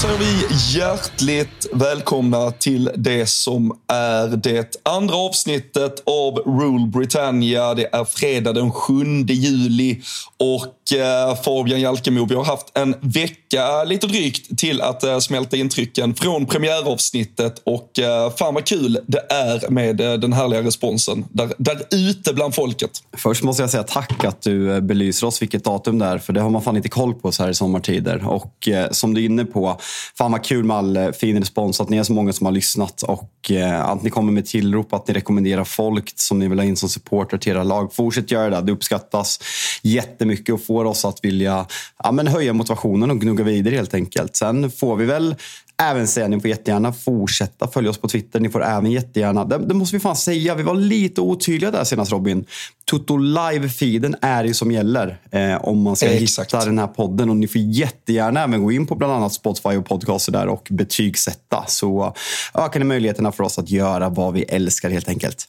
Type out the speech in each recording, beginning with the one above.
Då säger vi hjärtligt välkomna till det som är det andra avsnittet av Rule Britannia. Det är fredag den 7 juli och eh, Fabian Jalkemo, vi har haft en vecka lite drygt till att eh, smälta intrycken från premiäravsnittet och eh, fan vad kul det är med den härliga responsen där, där ute bland folket. Först måste jag säga tack att du belyser oss vilket datum det är, för det har man fan inte koll på så här i sommartider. Och som du är inne på, fan vad kul med all eh, fin respons, att ni är så många som har lyssnat och eh, att ni kommer med tillrop, att ni rekommenderar folk som ni vill ha in som supporter till era lag. Fortsätt göra det, det uppskattas jättemycket och får oss att vilja ja, men höja motivationen och gnugga vidare helt enkelt. Sen får vi väl även säga, ni får jättegärna fortsätta följa oss på Twitter. Ni får även jättegärna, det, det måste vi fan säga, vi var lite otydliga där senast Robin. Toto Live-feeden är ju som gäller eh, om man ska Exakt. hitta den här podden. Och ni får jättegärna även gå in på bland annat Spotify och podcaster där och betygsätta. Så ökar ni möjligheterna för oss att göra vad vi älskar helt enkelt.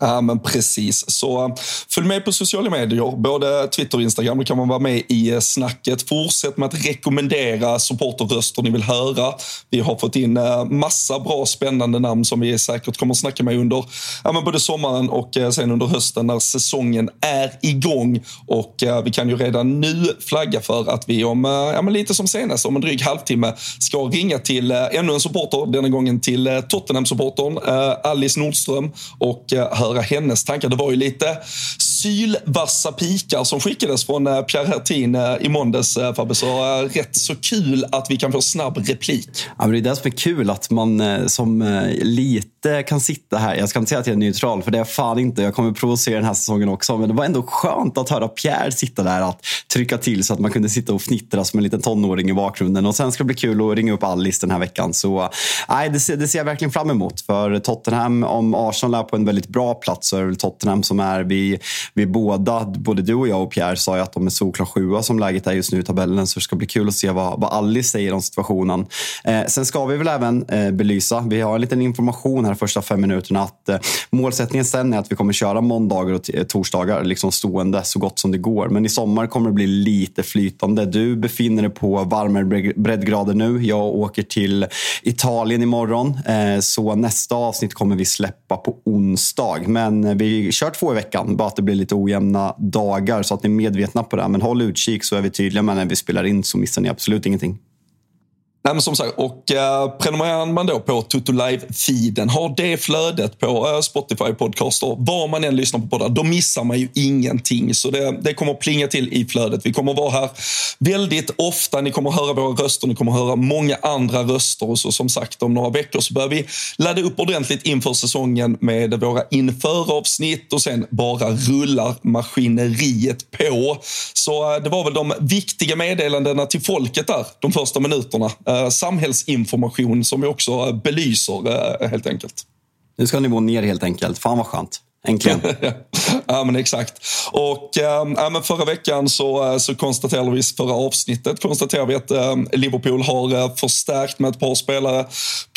Ja, men precis. Så eh, följ med på sociala medier, både Twitter och Instagram. Då kan man vara med i eh, snacket. Fortsätt med att rekommendera supporterröster ni vill höra. Vi har fått in eh, massa bra spännande namn som vi säkert kommer att snacka med under ja, men både sommaren och sen under hösten när säsongen är igång. Och vi kan ju redan nu flagga för att vi om, ja, men lite som senast, om en dryg halvtimme ska ringa till ännu en supporter, denna gången till Tottenham-supportern Alice Nordström och höra hennes tankar. Det var ju lite sylvassa pikar som skickades från eh, Pierre Hertin eh, i måndags, eh, Fabbe. Så rätt så kul att vi kan få snabb replik. Ja, men det är det som är kul, att man som lite kan sitta här. Jag ska inte säga att jag är neutral, för det är jag fan inte. Jag kommer provocera den här säsongen också. Men det var ändå skönt att höra Pierre sitta där, att trycka till så att man kunde sitta och fnittra som en liten tonåring i bakgrunden. Och sen ska det bli kul att ringa upp Alice den här veckan. Så nej, det, ser, det ser jag verkligen fram emot. För Tottenham, om Arsenal är på en väldigt bra plats så är det väl Tottenham som är vid vi båda, både du och jag och Pierre sa ju att de är solklar sjua som läget är just nu i tabellen. Så det ska bli kul att se vad, vad Alice säger om situationen. Eh, sen ska vi väl även eh, belysa, vi har en liten information här första fem minuterna att eh, målsättningen sen är att vi kommer köra måndagar och eh, torsdagar liksom stående så gott som det går. Men i sommar kommer det bli lite flytande. Du befinner dig på varmare breddgrader nu. Jag åker till Italien imorgon. Eh, så nästa avsnitt kommer vi släppa på onsdag. Men eh, vi kör två i veckan, bara att det blir lite ojämna dagar så att ni är medvetna på det. Men håll utkik så är vi tydliga med när vi spelar in så missar ni absolut ingenting. Nej, men som sagt, och eh, prenumererar man då på Toto Live-feeden, har det flödet på eh, Spotify podcaster, var man än lyssnar på poddar, då missar man ju ingenting. Så det, det kommer att plinga till i flödet. Vi kommer att vara här väldigt ofta. Ni kommer att höra våra röster, ni kommer att höra många andra röster. Och så som sagt, om några veckor så börjar vi ladda upp ordentligt inför säsongen med våra införavsnitt och sen bara rullar maskineriet på. Så eh, det var väl de viktiga meddelandena till folket där, de första minuterna. Eh, samhällsinformation som vi också belyser eh, helt enkelt. Nu ska nivån ner helt enkelt. Fan vad skönt. Äntligen. ja, men exakt. Och ehm, ja, men Förra veckan så, eh, så konstaterade vi, förra avsnittet konstaterade vi att äh, Liverpool har äh, förstärkt med ett par spelare.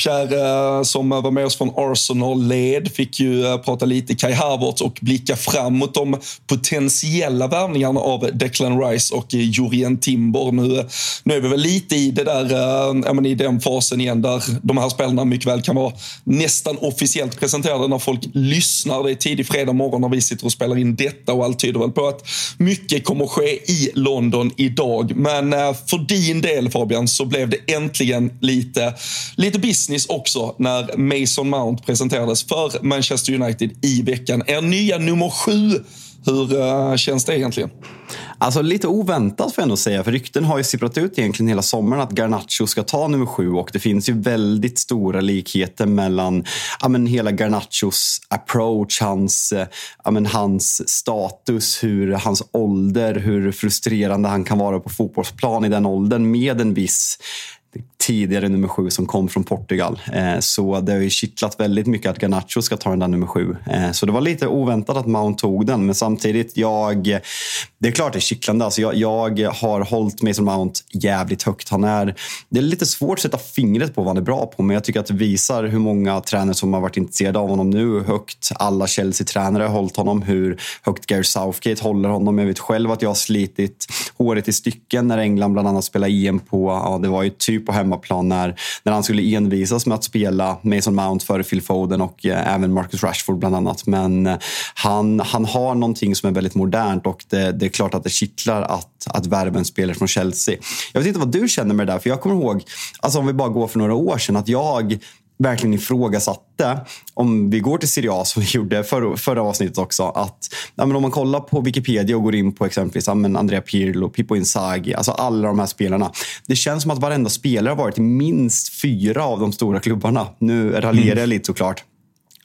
Pierre äh, som var med oss från Arsenal led fick ju äh, prata lite Kai Havertz och blicka fram mot de potentiella värvningarna av Declan Rice och Jurien Timber. Nu, nu är vi väl lite i det där, äh, i den fasen igen där de här spelarna mycket väl kan vara nästan officiellt presenterade när folk lyssnar. Det är tidig fredag morgon när vi sitter och spelar in detta och allt tyder väl på att mycket kommer att ske i London idag. Men eh, för din del Fabian så blev det äntligen lite, lite business också när Mason Mount presenterades för Manchester United i veckan. Er nya nummer sju hur eh, känns det egentligen? Alltså lite oväntat får jag ändå säga, för rykten har ju sipprat ut egentligen hela sommaren att Garnacho ska ta nummer sju och det finns ju väldigt stora likheter mellan ja, men hela Garnachos approach, hans, eh, ja, men hans status, hur, hans ålder, hur frustrerande han kan vara på fotbollsplan i den åldern med en viss tidigare nummer sju som kom från Portugal. Eh, så det har ju kittlat väldigt mycket att Garnacho ska ta den där nummer sju. Eh, så det var lite oväntat att Mount tog den, men samtidigt, jag, det är klart det är kittlande. Alltså jag, jag har hållit Mason Mount jävligt högt. Han är, det är lite svårt att sätta fingret på vad han är bra på, men jag tycker att det visar hur många tränare som har varit intresserade av honom nu. Hur högt alla Chelsea-tränare har hållit honom, hur högt Gary Southgate håller honom. Jag vet själv att jag har slitit håret i stycken när England bland annat spelade EM på, ja, det var ju typ på hemmaplan när, när han skulle envisas med att spela Mason Mount före Phil Foden och eh, även Marcus Rashford bland annat. Men eh, han, han har någonting som är väldigt modernt och det, det är klart att det kittlar att, att värva en spelare från Chelsea. Jag vet inte vad du känner med det där, för jag kommer ihåg, alltså om vi bara går för några år sedan, att jag verkligen ifrågasatte, om vi går till Serie A som vi gjorde förra, förra avsnittet också, att ja, men om man kollar på Wikipedia och går in på exempelvis ja, men Andrea Pirlo, Pippo Inzaghi, alltså alla de här spelarna. Det känns som att varenda spelare har varit i minst fyra av de stora klubbarna. Nu raljerar jag mm. lite såklart.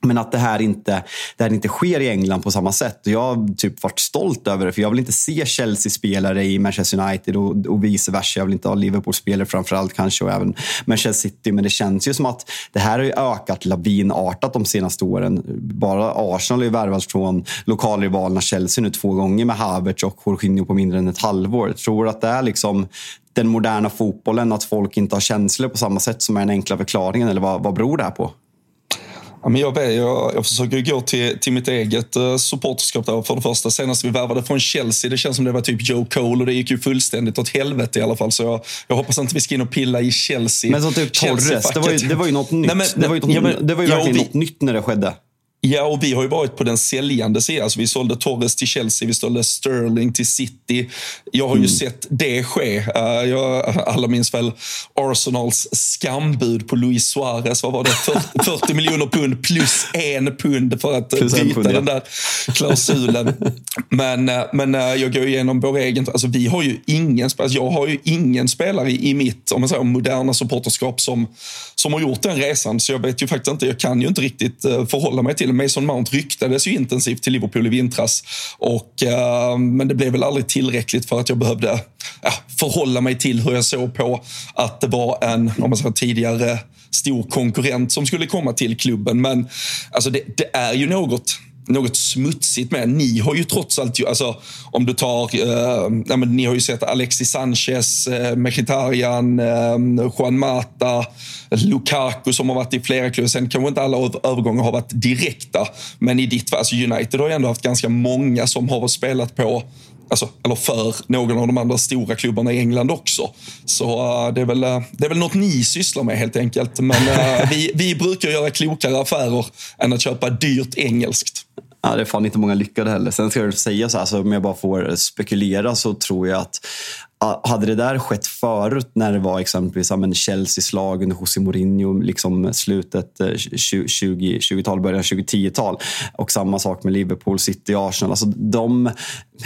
Men att det här, inte, det här inte sker i England på samma sätt. Jag har typ varit stolt över det, för jag vill inte se Chelsea-spelare i Manchester United och, och vice versa. Jag vill inte ha Liverpool-spelare framförallt kanske och även Manchester City. Men det känns ju som att det här har ökat lavinartat de senaste åren. Bara Arsenal har ju värvats från lokalrivalerna Chelsea nu två gånger med Havertz och Jorginho på mindre än ett halvår. Jag tror att det är liksom den moderna fotbollen, att folk inte har känslor på samma sätt som är den enkla förklaringen. Eller vad, vad beror det här på? Ja, men jag, jag, jag försöker gå till, till mitt eget uh, supporterskap där. För det första, senast vi värvade från Chelsea, det känns som det var typ Joe Cole och det gick ju fullständigt åt helvete i alla fall. Så jag, jag hoppas inte vi ska in och pilla i Chelsea. Men som typ Torres, det var, ju, det var ju något nytt. Nej, men, det var ju, ja, men, det var ju verkligen vi, något nytt när det skedde. Ja, och vi har ju varit på den säljande sidan. Alltså, vi sålde Torres till Chelsea, vi sålde Sterling till City. Jag har ju mm. sett det ske. Uh, jag, alla minns väl Arsenals skambud på Luis Suarez. Vad var det? 40, 40 miljoner pund plus en pund för att plus bryta pund, ja. den där klausulen. men uh, men uh, jag går igenom vår egen... Alltså, vi har ju ingen, alltså, jag har ju ingen spelare i, i mitt om man säger, moderna supporterskap som, som har gjort den resan. Så jag vet ju faktiskt inte, jag kan ju inte riktigt förhålla mig till Mason Mount ryktades ju intensivt till Liverpool i vintras. Och, eh, men det blev väl aldrig tillräckligt för att jag behövde förhålla mig till hur jag såg på att det var en om man säger, tidigare stor konkurrent som skulle komma till klubben. Men alltså det, det är ju något något smutsigt med. Ni har ju trots allt, alltså, om du tar, eh, ja, men ni har ju sett Alexis Sanchez, eh, Mkhitaryan, eh, Juan Mata, Lukaku som har varit i flera klubbar. Sen kanske inte alla övergångar har varit direkta, men i ditt fall, alltså United har ju ändå haft ganska många som har spelat på Alltså, eller för någon av de andra stora klubbarna i England också. Så uh, det, är väl, uh, det är väl något ni sysslar med helt enkelt. Men uh, vi, vi brukar göra klokare affärer än att köpa dyrt engelskt. Ja, det är fan inte många lyckade heller. Sen ska jag säga så här, så om jag bara får spekulera så tror jag att hade det där skett förut när det var exempelvis ja, Chelseas lag under José Mourinho, liksom slutet eh, 20, 20-tal, början 2010-tal och samma sak med Liverpool, City, Arsenal. Alltså de,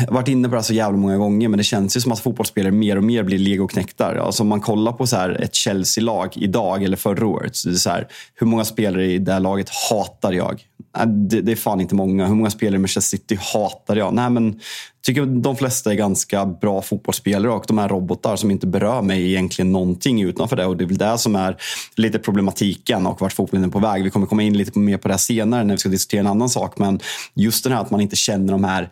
varit inne på det här så jävla många gånger, men det känns ju som att fotbollsspelare mer och mer blir legoknektar. Alltså om man kollar på så här ett Chelsea-lag idag eller förra året. Så det är så här, hur många spelare i det här laget hatar jag? Äh, det, det är fan inte många. Hur många spelare i Manchester City hatar jag? Nej, men tycker de flesta är ganska bra fotbollsspelare och de är robotar som inte berör mig egentligen någonting utanför det. Och det är väl det som är lite problematiken och vart fotbollen är på väg. Vi kommer komma in lite mer på det senare när vi ska diskutera en annan sak. Men just det här att man inte känner de här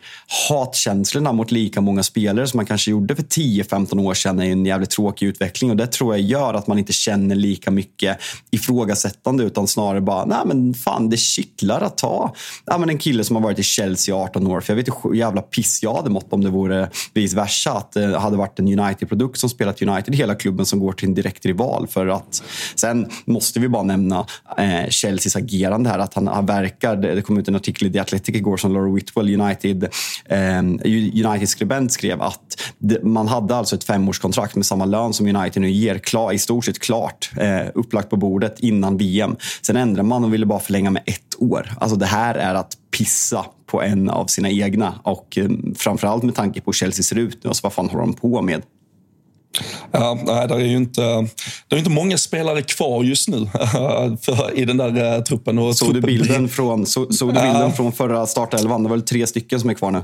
hatkänslorna mot lika många spelare som man kanske gjorde för 10-15 år sedan är en jävligt tråkig utveckling. Och det tror jag gör att man inte känner lika mycket ifrågasättande utan snarare bara, nej men fan det kittlar att ta ja, men en kille som har varit i Chelsea i 18 år. För jag vet hur jävla piss jag hade mått om det vore vice versa. Att det hade varit en United-produkt som spelat United, hela klubben som går till en direkt rival. För att, sen måste vi bara nämna eh, Chelseas agerande här. Att han, han verkar, det, kom ut en artikel i The Athletic igår som Laura Whitwell, United, eh, United-skribent, skrev att man hade alltså ett femårskontrakt med samma lön som United nu ger, klar, i stort sett klart, eh, upplagt på bordet innan VM. Sen ändrade man och ville bara förlänga med ett år. Alltså det här är att pissa på en av sina egna. Och eh, framförallt med tanke på hur Chelsea ser ut nu. Alltså vad fan håller de på med? Ja, nej, det är ju inte, det är inte många spelare kvar just nu för, i den där uh, truppen. Och såg, truppen du bilden från, så, såg du bilden uh, från förra startelvan? Det var väl tre stycken som är kvar nu?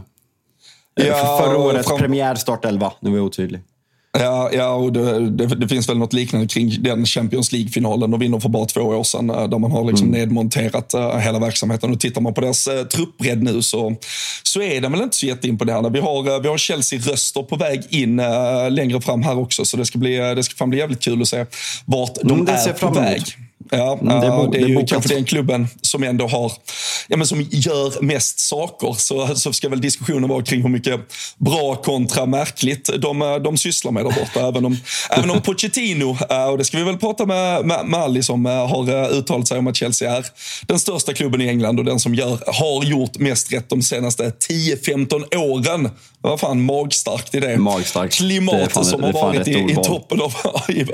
Ja, Förra årets fram... premiär startelva. Nu var jag otydlig. Ja, ja och det, det, det, finns väl något liknande kring den Champions League-finalen de vinner för bara två år sedan. Eh, där man har liksom mm. nedmonterat uh, hela verksamheten. Och tittar man på deras uh, truppbredd nu så, så är den väl inte så jätteimponerande. Vi har, uh, vi har Chelsea-röster på väg in längre fram här också. Så det ska, bli, det ska fan bli jävligt kul att se vart de mm, är på väg. Ja, det, är, det är ju kanske den klubben som ändå har, ja, men som gör mest saker. Så, så ska väl diskussionen vara kring hur mycket bra kontra märkligt de, de sysslar med där borta. Även om, även om Pochettino, eh, och det ska vi väl prata med, med, med Ali som eh, har eh, uttalat sig om att Chelsea är den största klubben i England och den som gör, har gjort mest rätt de senaste 10-15 åren. Vad fan magstarkt i det magstarkt. klimatet det som har varit i, i, toppen av,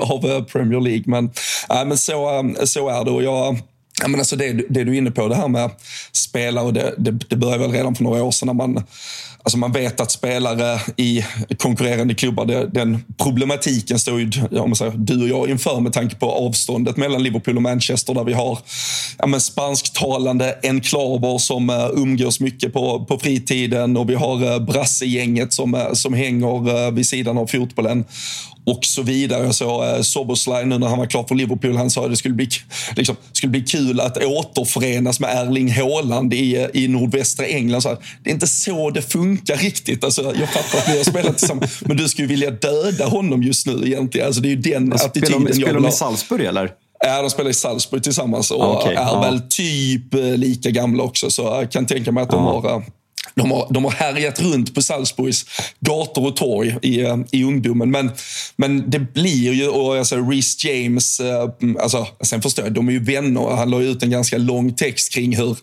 av Premier League. Men, äh, men så, så är det. Och jag, Ja, men alltså det, det du är inne på, det här med spelare, det, det, det började väl redan för några år sedan när man Alltså man vet att spelare i konkurrerande klubbar, den problematiken står ju ja, säger, du och jag inför med tanke på avståndet mellan Liverpool och Manchester där vi har ja, men spansktalande enklaver som uh, umgås mycket på, på fritiden och vi har uh, brassegänget som, uh, som hänger uh, vid sidan av fotbollen och så vidare. Jag såg eh, Soboslaj nu när han var klar för Liverpool. Han sa att det skulle bli, liksom, skulle bli kul att återförenas med Erling Haaland i, eh, i nordvästra England. Så det är inte så det funkar riktigt. Alltså, jag fattar att vi har spelat tillsammans, men du skulle vilja döda honom just nu egentligen. Alltså, det är ju den alltså, attityden spelar, Spelar de i Salzburg eller? Ja, de spelar i Salzburg tillsammans och okay, är ja. väl typ eh, lika gamla också. Så jag kan tänka mig att de har de har, de har härjat runt på Salzburgs gator och torg i, eh, i ungdomen. Men, men det blir ju, och säger Reece James, eh, alltså, sen förstår jag, de är ju vänner. Han la ut en ganska lång text kring hur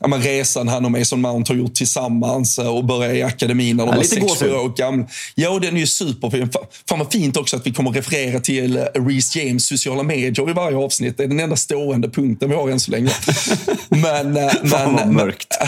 ja, men resan han och Mason Mount har gjort tillsammans eh, och började i akademin när de var sex, sju år gamla. Ja, den är ju superfin. Fan vad fint också att vi kommer referera till Reece James sociala medier i varje avsnitt. Det är den enda stående punkten vi har än så länge. men, men, Fan vad mörkt.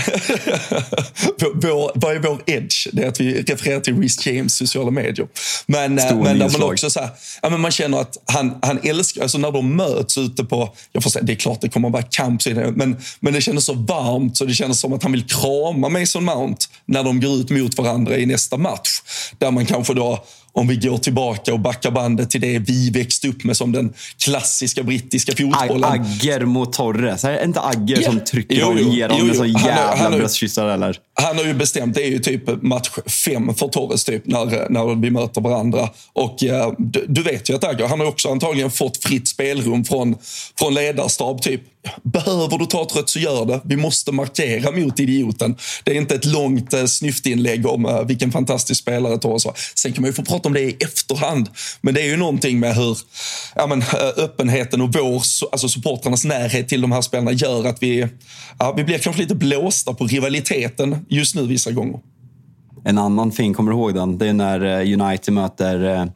vår, vad är vår edge? Det är att vi refererar till Reece James sociala medier. Men, eh, men där man också så här, ja, men man känner att han, han älskar, alltså när de möts ute på, jag får säga, det är klart det kommer att vara kamp, men, men det kändes så varmt så det kändes som att han vill krama Mason Mount när de går ut mot varandra i nästa match. Där man kanske då om vi går tillbaka och backar bandet till det vi växte upp med som den klassiska brittiska fotbollen. Agger mot Torres. Är det inte Agger yeah. som trycker jo, jo, ger honom en sån jävla bröstkyssar eller? Han har ju bestämt, det är ju typ match fem för Torres typ när, när vi möter varandra. Och uh, du, du, vet ju att Agger, han har också antagligen fått fritt spelrum från, från ledarstab typ. Behöver du ta ett rött så gör det. Vi måste markera mot idioten. Det är inte ett långt eh, snyftinlägg om eh, vilken fantastisk spelare Torres var. Sen kan man ju få prata om det i efterhand. Men det är ju någonting med hur ja, men, eh, öppenheten och vår, alltså supportrarnas närhet till de här spelarna gör att vi, ja, vi blir kanske lite blåsta på rivaliteten just nu vissa gånger. En annan fin, kommer du ihåg den? Det är när eh, United möter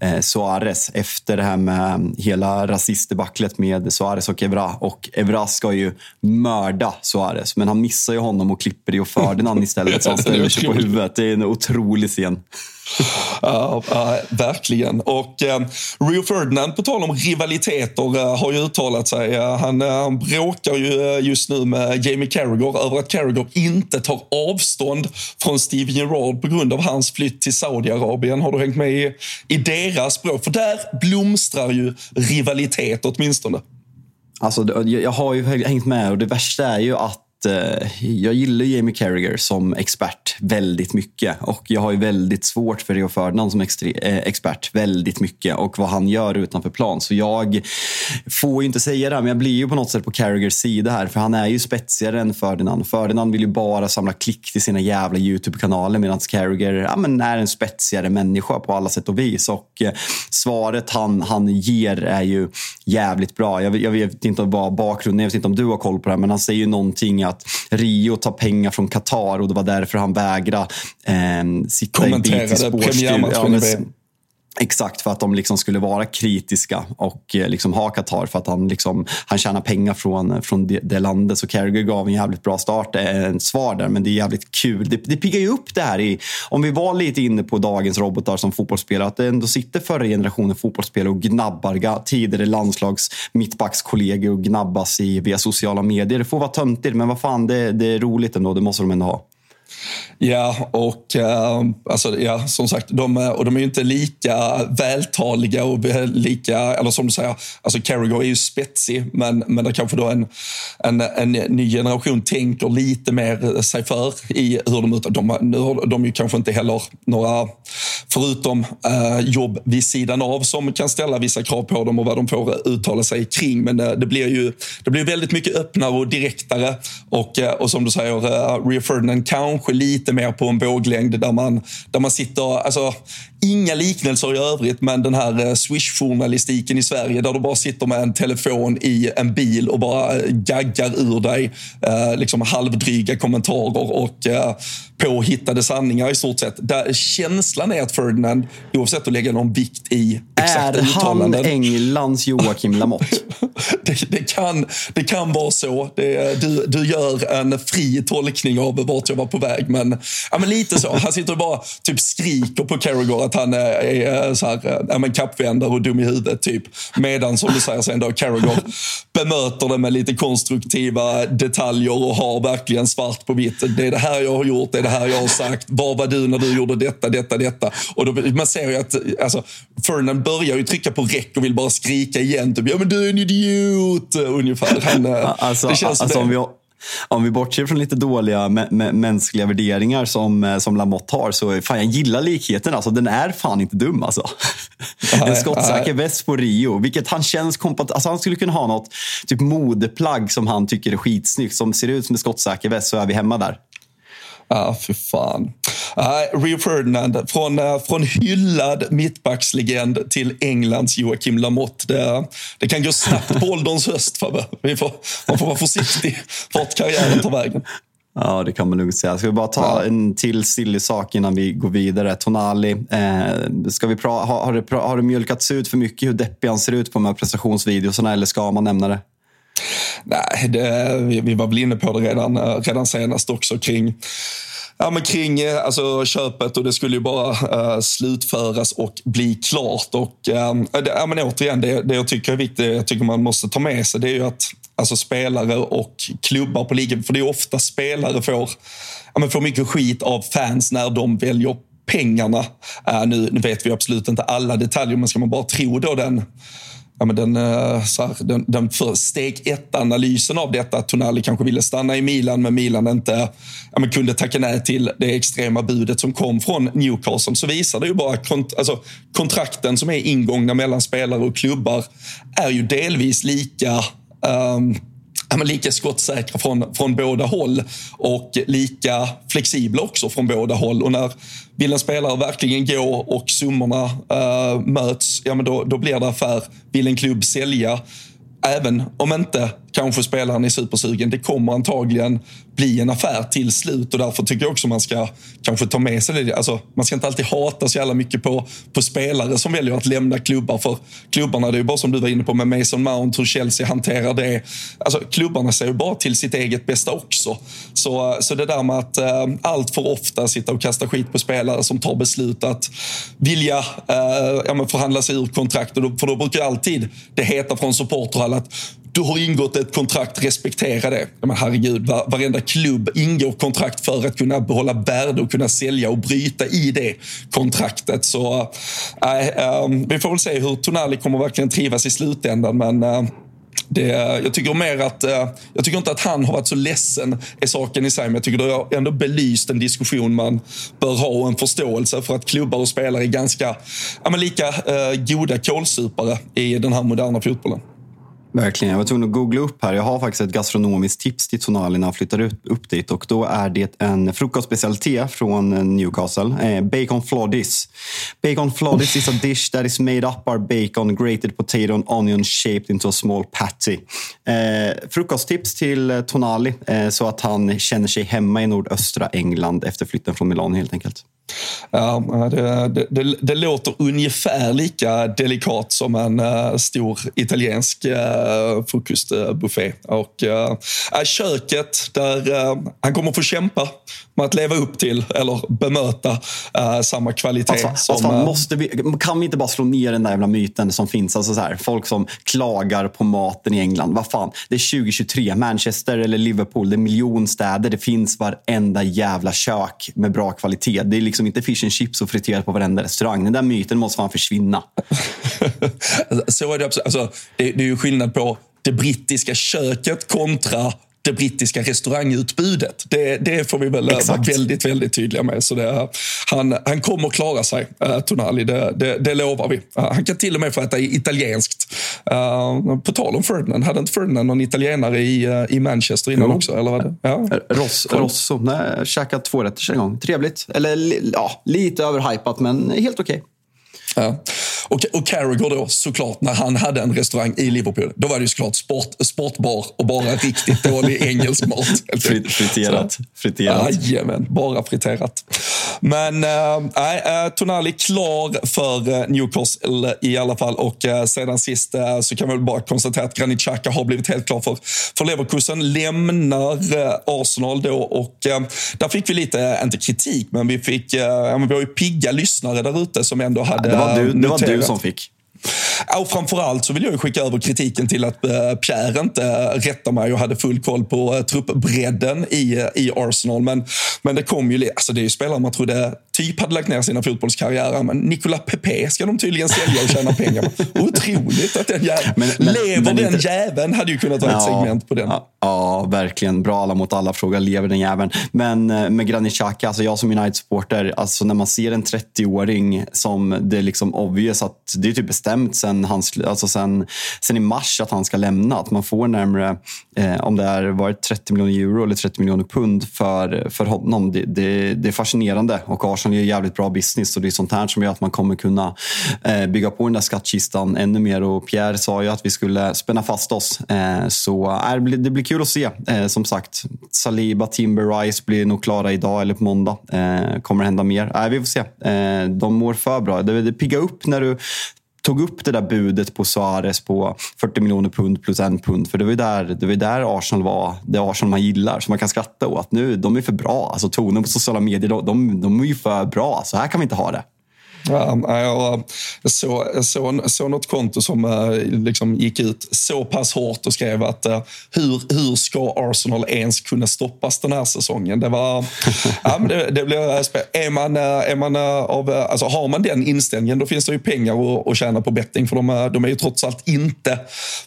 eh, Suarez efter det här med hela rasistdebaclet med Suarez och Evra. Och Evra ska ju mörda Suarez, men han missar ju honom och klipper Rio Ferdinand istället så han ställer sig på huvudet. Det är en otrolig scen. Ja, ja, verkligen. Och eh, Rio Ferdinand, på tal om rivaliteter, eh, har ju uttalat sig. Eh, han, eh, han bråkar ju eh, just nu med Jamie Carragher över att Carragher inte tar avstånd från Steven Gerrard på grund av hans flytt till Saudiarabien. Har du hängt med i, i deras språk? För där blomstrar ju rivalitet åtminstone. Alltså, jag har ju hängt med och det värsta är ju att Eh, jag gillar Jamie Carragher som expert väldigt mycket. Och jag har ju väldigt svårt för Rio Ferdinand som eh, expert väldigt mycket. Och vad han gör utanför plan. Så jag får ju inte säga det, men jag blir ju på något sätt på Carragers sida här. För han är ju spetsigare än Ferdinand. Ferdinand vill ju bara samla klick till sina jävla YouTube-kanaler. Medan Carragher ja, men är en spetsigare människa på alla sätt och vis. Och eh, svaret han, han ger är ju jävligt bra. Jag, jag vet inte vad bakgrunden jag vet inte om du har koll på det här, men han säger ju någonting att Rio tar pengar från Qatar och det var därför han vägrade eh, sitta i BT's spårstudio. Exakt, för att de liksom skulle vara kritiska och eh, liksom ha Qatar för att han, liksom, han tjänar pengar från, eh, från det, det landet. Så Carragher gav en jävligt bra start, eh, en svar där, men det är jävligt kul. Det, det piggar ju upp det här. I, om vi var lite inne på dagens robotar som fotbollsspelare, att det ändå sitter förra generationen fotbollsspelare och gnabbar tidigare landslags mittbackskollegor och gnabbas i, via sociala medier. Det får vara töntigt, men vad fan, det, det är roligt ändå. Det måste de ändå ha. Ja, och eh, alltså, ja, som sagt, de, och de är ju inte lika vältaliga och lika, eller som du säger, alltså Carragher är ju spetsig, men, men det kanske då en, en, en ny generation tänker lite mer sig för i hur de uttalar. De, nu har de ju kanske inte heller några, förutom eh, jobb vid sidan av, som kan ställa vissa krav på dem och vad de får uttala sig kring. Men eh, det blir ju det blir väldigt mycket öppnare och direktare. Och, eh, och som du säger, uh, Rio Ferdinand kanske lite mer på en våglängd där man, där man sitter... Alltså, inga liknelser i övrigt, men den här eh, Swish-journalistiken i Sverige där du bara sitter med en telefon i en bil och bara eh, gaggar ur dig eh, liksom halvdryga kommentarer och eh, påhittade sanningar i stort sett. Där känslan är att Ferdinand, oavsett att lägga någon vikt i exakta uttalanden... Är han Englands Joakim Lamotte? det, det, kan, det kan vara så. Det, du, du gör en fri tolkning av vart jag var på väg, men, ja, men lite så. Han sitter och bara typ skriker på Carragher att han är så här, ja, men kappvändare och dum i huvudet. typ. Medan, som du säger, sen då Carragher bemöter det med lite konstruktiva detaljer och har verkligen svart på vitt. Det är det här jag har gjort, det är det här jag har sagt. Var var du när du gjorde detta, detta, detta? Och då, man ser ju att alltså, Ferdinand börjar ju trycka på räck och vill bara skrika igen. Typ, ja men du är en idiot! Ungefär. Han, alltså, det känns alltså, om vi om vi bortser från lite dåliga mänskliga värderingar som, eh, som Lamotte har så fan, jag gillar likheten. Alltså, den är fan inte dum alltså. Nej, en skottsäker väst på Rio. Vilket han känns kompat alltså, Han skulle kunna ha något typ modeplagg som han tycker är skitsnyggt. Som ser ut som en skottsäker väst så är vi hemma där. Ja, ah, för fan. Uh, Rio Ferdinand, från, uh, från hyllad mittbackslegend till Englands Joakim Lamotte. Det, det kan gå snabbt på ålderns höst, Fabbe. Vi får, man får vara försiktig vart karriären tar vägen. Ja, det kan man lugnt säga. Ska vi bara ta ja. en till sillig sak innan vi går vidare? Tonali, eh, ska vi pra- har, har, det, har det mjölkats ut för mycket hur deppig han ser ut på de här prestationsvideorna eller ska man nämna det? Nej, det, vi, vi var väl inne på det redan, eh, redan senast också kring Ja, men kring eh, alltså, köpet och det skulle ju bara uh, slutföras och bli klart. Och, uh, det, ja, men återigen, det, det jag tycker är viktigt, jag tycker man måste ta med sig, det är ju att alltså, spelare och klubbar på ligan, för det är ofta spelare får, ja, men får mycket skit av fans när de väljer pengarna. Uh, nu, nu vet vi absolut inte alla detaljer, men ska man bara tro då den ja, men den, eh, så här, den, den för steg ett-analysen av detta, att Tonali kanske ville stanna i Milan, men Milan inte ja, men kunde tacka nej till det extrema budet som kom från Newcastle, så visar det ju bara kont alltså, kontrakten som är ingångna mellan spelare och klubbar är ju delvis lika um, ja, lika skottsäkra från, från båda håll och lika flexibla också från båda håll. Och när vill en spelare verkligen gå och summorna uh, möts, ja, men då, då blir det affär. Vill en klubb sälja, även om inte kanske spelaren är supersugen. Det kommer antagligen bli en affär till slut och därför tycker jag också man ska kanske ta med sig det. Alltså, man ska inte alltid hata så jävla mycket på, på spelare som väljer att lämna klubbar. För klubbarna, det är ju bara som du var inne på med Mason Mount, hur Chelsea hanterar det. Alltså, klubbarna ser ju bara till sitt eget bästa också. Så, så det där med att eh, allt för ofta sitta och kasta skit på spelare som tar beslut att vilja eh, ja, förhandla sig ur kontrakt. För då brukar alltid det heta från supporterhåll att du har ingått ett kontrakt, respektera det. Men herregud, varenda klubb ingår kontrakt för att kunna behålla värde och kunna sälja och bryta i det kontraktet. Så äh, äh, vi får väl se hur Tonali kommer verkligen trivas i slutändan. Men äh, det, jag tycker mer att, eh, jag tycker inte att han har varit så ledsen i saken i sig, men jag tycker det har ändå belyst en diskussion man bör ha och en förståelse för att klubbar och spelare är ganska ja, men lika eh, goda kålsupare i den här moderna fotbollen. Verkligen. Jag var tvungen att googla upp här. Jag har faktiskt ett gastronomiskt tips till Tonali när han flyttar upp dit. Och då är det en frukostspecialitet från Newcastle. Eh, bacon floddies. Bacon floddies is a dish that is made up by bacon, grated potato and onion shaped into a small patty. Eh, frukosttips till Tonali eh, så att han känner sig hemma i nordöstra England efter flytten från Milano helt enkelt. Ja, det, det, det, låter ungefär lika delikat som en uh, stor italiensk uh, frukostbuffé. Och, uh, köket, där uh, han kommer få kämpa med att leva upp till eller bemöta samma kvalitet. Alltså, som, alltså, måste vi, kan vi inte bara slå ner den där jävla myten som finns? Alltså, så här, folk som klagar på maten i England. Vad fan, det är 2023. Manchester eller Liverpool, det är miljonstäder. Det finns varenda jävla kök med bra kvalitet. Det är liksom Liksom inte fish and chips och friterat på varenda restaurang. Den där myten måste fan försvinna. så är det absolut. Alltså, det, det är ju skillnad på det brittiska köket kontra det brittiska restaurangutbudet. Det, det får vi väl Exakt. vara väldigt, väldigt tydliga med. Så det, han, han kommer klara sig, uh, Tonali. Det, det, det lovar vi. Uh, han kan till och med få äta italienskt. Uh, på tal om Ferdinand, hade inte Ferdinand någon italienare i, uh, i Manchester innan jo. också? Eller vad? Ja. Ross, Rosso. Nej, käkat tvårätters en gång. Trevligt. Eller ja, lite överhypat, men helt okej. Okay. Ja. Och, och Carragher då, såklart, när han hade en restaurang i Liverpool, då var det ju såklart sport, sportbar och bara riktigt dålig engelsk mat. friterat. friterat. Jajamän, bara friterat. Men äh, äh, Tonali klar för äh, Newcastle i alla fall och äh, sedan sist så kan vi bara konstatera att Granit Xhaka har blivit helt klar för, för Leverkusen. Lämnar Arsenal då och där fick vi lite, inte kritik, men vi fick, äh, vi har ju pigga lyssnare där ute som ändå hade det var du, det var du som fick. Och framförallt så vill jag skicka över kritiken till att uh, Pierre inte rättar mig och hade full koll på uh, truppbredden i, i Arsenal. Men, men det kom ju, alltså det är ju spelare man trodde typ hade lagt ner sina fotbollskarriärer. Men Nicola Pepe ska de tydligen sälja och tjäna pengar på. Otroligt att den jäveln... Men, men, lever men den inte... jäveln hade ju kunnat vara ja, ett segment på den. Ja, ja, verkligen. Bra alla mot alla fråga lever den jäveln. Men med Granit Xhaka, alltså jag som United-supporter, alltså när man ser en 30-åring som det är liksom obvious att det är typ bestämt sen, hans, alltså sen, sen i mars att han ska lämna. Att man får närmare, eh, om det är varit 30 miljoner euro eller 30 miljoner pund för, för honom. Det, det, det är fascinerande och Arsenal gör jävligt bra business och det är sånt här som gör att man kommer kunna eh, bygga på den där skattkistan ännu mer. Och Pierre sa ju att vi skulle spänna fast oss. Eh, så eh, det, blir, det blir kul att se. Eh, som sagt, Saliba, Timber, Rice blir nog klara idag eller på måndag. Eh, kommer det hända mer? Eh, vi får se. Eh, de mår för bra. Det, det piggar upp när du tog upp det där budet på Suarez på 40 miljoner pund plus en pund. För det var ju där, det var där Arsenal var, det Arsenal man gillar. Så man kan skratta åt. Nu, de är för bra. Alltså tonen på sociala medier, de, de, de är ju för bra. Så här kan vi inte ha det. Ja, jag såg, så, så något konto som eh, liksom gick ut så pass hårt och skrev att eh, hur, hur ska Arsenal ens kunna stoppas den här säsongen? Det var, ja, men det, det blir, eh, är man, är man av, alltså har man den inställningen då finns det ju pengar att, att tjäna på betting för de, de är ju trots allt inte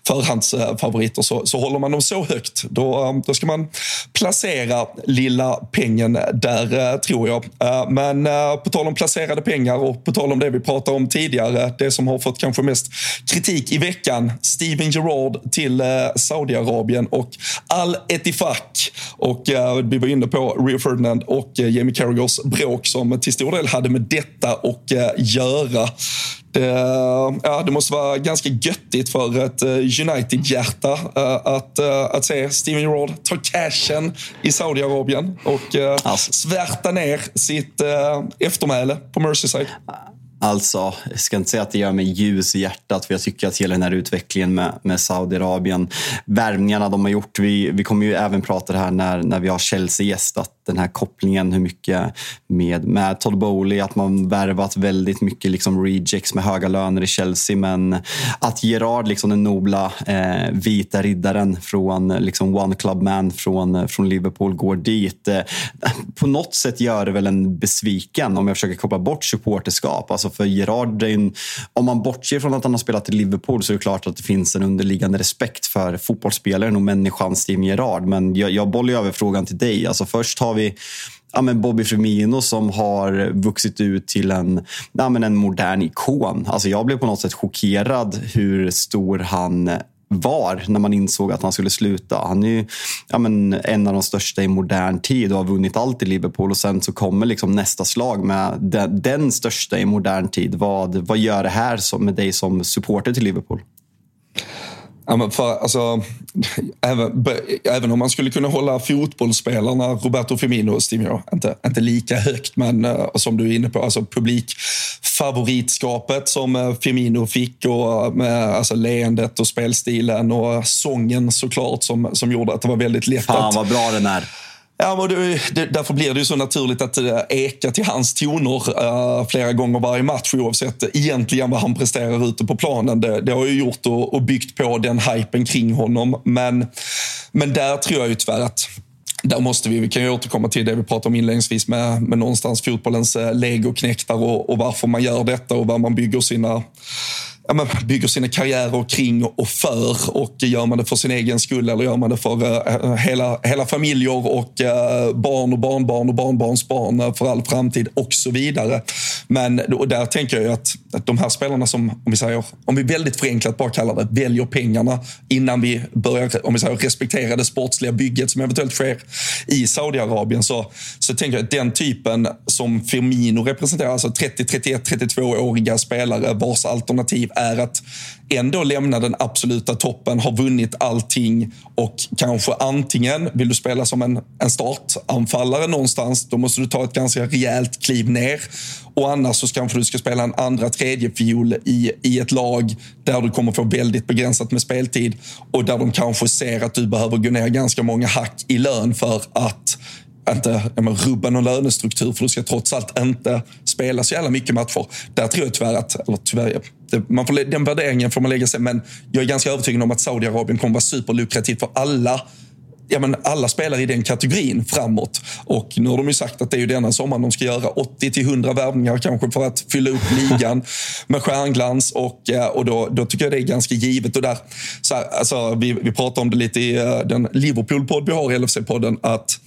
förhandsfavoriter. Så, så håller man dem så högt då, då ska man placera lilla pengen där tror jag. Men på tal om placerade pengar och på tal om det vi pratade om tidigare, det som har fått kanske mest kritik i veckan. Steven Gerrard till eh, Saudiarabien och Al Etifak. Och eh, vi var inne på Rio Ferdinand och eh, Jamie Carragers bråk som till stor del hade med detta att eh, göra. Det, ja, det måste vara ganska göttigt för ett eh, United-hjärta eh, att, eh, att se Steven Gerrard ta cashen i Saudiarabien och alltså. svärta ner sitt eftermäle på Merseyside. Alltså, jag ska inte säga att det gör mig ljus i hjärtat för jag tycker att hela den här utvecklingen med, med Saudiarabien, värvningarna de har gjort. Vi, vi kommer ju även prata det här när, när vi har Chelsea gästat den här kopplingen, hur mycket med, med Todd Bowley, att man värvat väldigt mycket liksom rejects med höga löner i Chelsea. Men att Gerard, liksom den nobla eh, vita riddaren från liksom one club man från, från Liverpool, går dit. Eh, på något sätt gör det väl en besviken om jag försöker koppla bort supporterskap. Alltså Alltså för Gerard, en, om man bortser från att han har spelat i Liverpool så är det klart att det finns en underliggande respekt för fotbollsspelaren och människan Steven Gerard. Men jag, jag bollar över frågan till dig. Alltså först har vi ja, men Bobby Firmino som har vuxit ut till en, ja, men en modern ikon. Alltså jag blev på något sätt chockerad hur stor han var när man insåg att han skulle sluta. Han är ju ja, men, en av de största i modern tid och har vunnit allt i Liverpool. Och Sen så kommer liksom nästa slag med den, den största i modern tid. Vad, vad gör det här som, med dig som supporter till Liverpool? Ja, men för, alltså, även, även om man skulle kunna hålla fotbollsspelarna Roberto Firmino och Steve inte, inte lika högt, men uh, som du är inne på, alltså publikfavoritskapet som uh, Firmino fick och uh, med alltså, leendet och spelstilen och sången såklart som, som gjorde att det var väldigt lätt Fan att... vad bra den är. Ja, men det, det, därför blir det ju så naturligt att äh, eka till hans toner äh, eh, flera gånger varje match oavsett egentligen vad han presterar ute på planen. Det, det har ju gjort och, och byggt på den hypen kring honom. Men, men där tror jag ju tyvärr att där måste vi, vi kan ju återkomma till det vi pratade om inledningsvis med, med någonstans fotbollens eh, legoknektar legoknäktar och, och varför man gör detta och vad man bygger sina ja, man bygger sina karriärer kring och för. Och gör man det för sin egen skull eller gör man det för uh, hela, hela familjer och uh, barn och barnbarn och barnbarns barn uh, för all framtid och så vidare. Men och där tänker jag att, att de här spelarna som, om vi säger, om vi väldigt förenklat bara kallar det, väljer pengarna innan vi börjar om vi säger, respektera det sportsliga bygget som eventuellt sker i Saudiarabien så, så tänker jag att den typen som Firmino representerar, alltså 30, 31, 32-åriga spelare vars alternativ är att ändå lämna den absoluta toppen, ha vunnit allting och kanske antingen vill du spela som en, en startanfallare någonstans, då måste du ta ett ganska rejält kliv ner. Och annars så kanske du ska spela en andra, tredje fiol i, i ett lag där du kommer få väldigt begränsat med speltid och där de kanske ser att du behöver gå ner ganska många hack i lön för att inte men, rubba någon lönestruktur för du ska trots allt inte spela så jävla mycket matcher. Där tror jag tyvärr att, eller tyvärr, man får, den värderingen får man lägga sig men jag är ganska övertygad om att Saudiarabien kommer vara superlukrativt för alla ja, men alla spelare i den kategorin framåt. Och nu har de ju sagt att det är ju denna sommar de ska göra 80 till 100 värvningar kanske för att fylla upp ligan med stjärnglans. Och, eh, och då, då tycker jag det är ganska givet. Och där, så här, alltså, vi, vi pratar om det lite i uh, den Liverpool-podd vi har i LFC-podden. att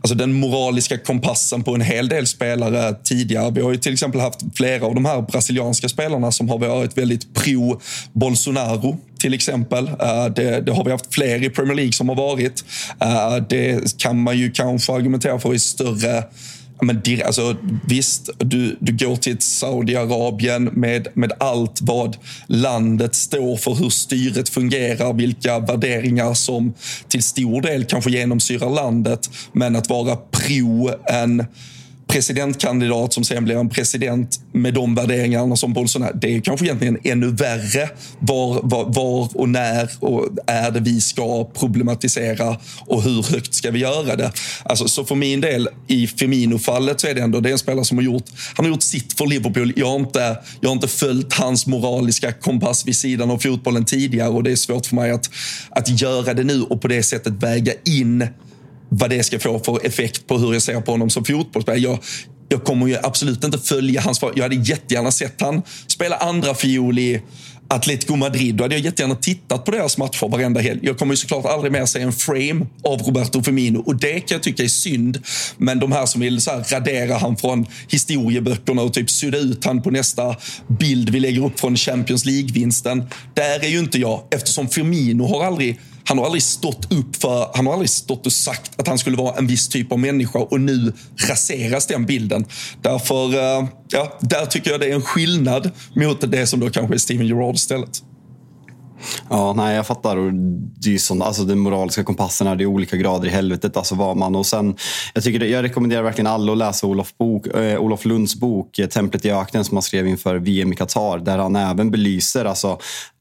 alltså, Den moraliska kompassen på en hel del spelare tidigare. Vi har ju till exempel haft flera av de här brasilianska spelarna som har varit väldigt pro Bolsonaro till exempel. Eh, det, det, har vi haft fler i Premier League som har varit. Eh, det kan man ju kanske argumentera för i större men alltså, visst, du, du går till Saudiarabien med, med allt vad landet står för, hur styret fungerar, vilka värderingar som till stor del kanske genomsyrar landet. Men att vara pro en presidentkandidat som sen blir en president med de värderingarna som Bolsonaro. Det är kanske egentligen ännu värre. Var, var, var och när och är det vi ska problematisera och hur högt ska vi göra det? Alltså, så för min del, i Firmino-fallet så är det ändå det är en spelare som har gjort, han har gjort sitt för Liverpool. Jag har, inte, jag har inte följt hans moraliska kompass vid sidan av fotbollen tidigare och det är svårt för mig att, att göra det nu och på det sättet väga in vad det ska få för effekt på hur jag ser på honom som fotbollsspelare. Jag, jag kommer ju absolut inte följa hans... Jag hade jättegärna sett han spela andra fiol i Atletico Madrid. Då hade jag jättegärna tittat på deras matcher varenda helg. Jag kommer ju såklart aldrig mer se en frame av Roberto Firmino och det kan jag tycka är synd. Men de här som vill så här radera han från historieböckerna och typ sudda ut han på nästa bild vi lägger upp från Champions League-vinsten. Där är ju inte jag eftersom Firmino har aldrig han har aldrig stått upp för, han har aldrig stått och sagt att han skulle vara en viss typ av människa och nu raseras den bilden. Därför, eh, ja, där tycker jag det är en skillnad mot det som då kanske är Steven Gerrard istället. Ja, nej, jag fattar. det är sån, alltså, den moraliska kompassen är det är olika grader i helvetet. Alltså, var man. Och sen, jag, tycker det, jag rekommenderar verkligen alla att läsa Olof, bok, eh, Olof Lunds bok eh, Templet i öknen som han skrev inför VM i Qatar. Där han även belyser alltså,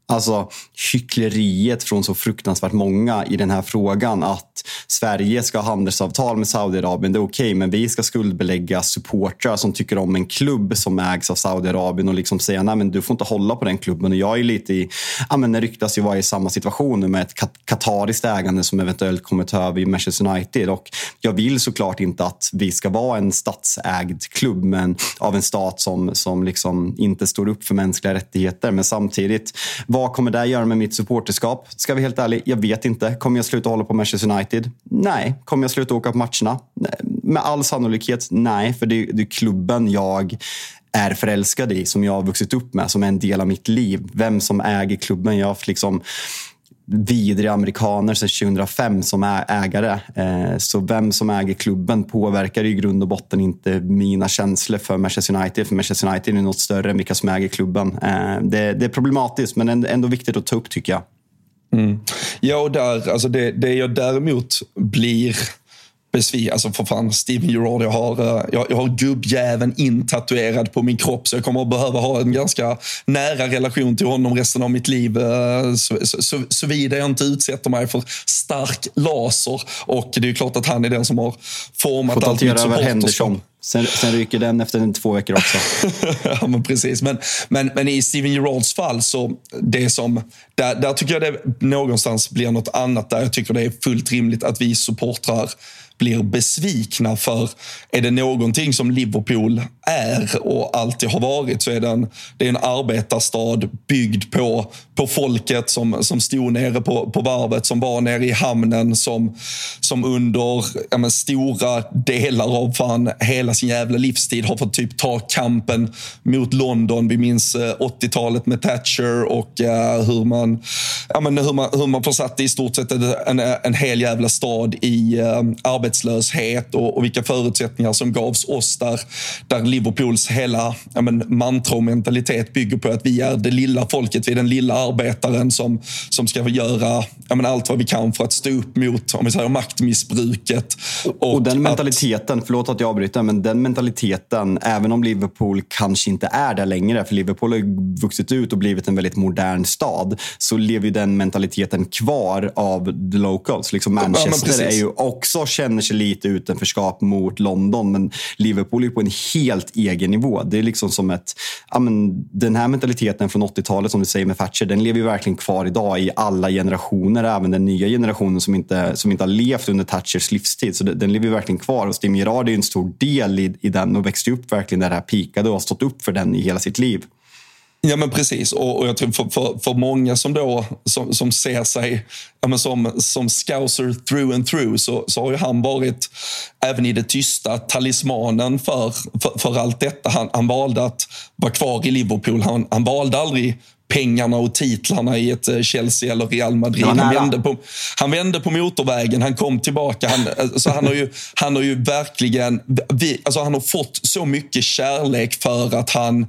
Alltså hyckleriet från så fruktansvärt många i den här frågan att Sverige ska ha handelsavtal med Saudiarabien, det är okej, okay, men vi ska skuldbelägga supportrar som tycker om en klubb som ägs av Saudiarabien och liksom säga nej men du får inte hålla på den klubben. Och jag är lite i, ja men det ryktas ju vara i samma situation nu med ett katariskt ägande som eventuellt kommer ta över i Manchester United. Och jag vill såklart inte att vi ska vara en statsägd klubb men av en stat som, som liksom inte står upp för mänskliga rättigheter. Men samtidigt vad kommer det göra med mitt supporterskap? Ska vi helt ärlig, jag vet inte. Kommer jag sluta hålla på Manchester United? Nej. Kommer jag sluta åka på matcherna? Med all sannolikhet nej, för det, det är klubben jag är förälskad i, som jag har vuxit upp med, som är en del av mitt liv. Vem som äger klubben. Jag har liksom vidriga amerikaner sedan 2005 som är ägare. Eh, så vem som äger klubben påverkar i grund och botten inte mina känslor för Manchester United. För Manchester United är något större än vilka som äger klubben. Eh, det, det är problematiskt men ändå viktigt att ta upp tycker jag. Mm. Ja, och där, alltså det, det jag däremot blir besviken. Alltså för fan, Steven Gerrard, jag har, eh, jag, jag har gubbjäveln intatuerad på min kropp så jag kommer att behöva ha en ganska nära relation till honom resten av mitt liv. Eh, Såvida så, så, så jag inte utsätter mig för stark laser. Och det är klart att han är den som har format allt mitt supporterskap. Sen, sen ryker den efter en, två veckor också. ja, men precis. Men, men, men i Steven Gerrards fall, så det som, där, där tycker jag det någonstans blir något annat. Där jag tycker det är fullt rimligt att vi supportrar blir besvikna för är det någonting som Liverpool är och alltid har varit så är det en, det är en arbetarstad byggd på, på folket som, som stod nere på, på varvet, som var nere i hamnen, som, som under ja, men, stora delar av fan hela sin jävla livstid har fått typ ta kampen mot London. Vi minns eh, 80-talet med Thatcher och uh, hur, man, ja, men, hur, man, hur man försatte i stort sett en, en hel jävla stad i uh, arbetslöshet och, och vilka förutsättningar som gavs oss där, där Liverpools hela ja, men, mantra och mentalitet bygger på att vi är det lilla folket, vi är den lilla arbetaren som, som ska göra ja, men, allt vad vi kan för att stå upp mot om vi säger, maktmissbruket. Och, och den mentaliteten, att, förlåt att jag avbryter, men den mentaliteten, även om Liverpool kanske inte är där längre, för Liverpool har vuxit ut och blivit en väldigt modern stad, så lever ju den mentaliteten kvar av the locals. Liksom Manchester ja, är ju också känner sig lite utanförskap mot London, men Liverpool är på en helt egen nivå. Det är liksom som ett... Ja, men, den här mentaliteten från 80-talet, som du säger med Thatcher, den lever ju verkligen kvar idag i alla generationer, även den nya generationen som inte, som inte har levt under Thatchers livstid. Så det, den lever ju verkligen kvar. Och Stim Gerrard är en stor del i, i den och växte upp verkligen där det här pikade och har stått upp för den i hela sitt liv. Ja men precis och, och jag tror för, för, för många som då som, som ser sig ja, som, som scouser through and through så, så har ju han varit även i det tysta talismanen för, för, för allt detta. Han, han valde att vara kvar i Liverpool. Han, han valde aldrig pengarna och titlarna i ett eh, Chelsea eller Real Madrid. Han vände, på, han vände på motorvägen, han kom tillbaka. Han, eh, så han, har ju, han har ju verkligen... Vi, alltså han har fått så mycket kärlek för att han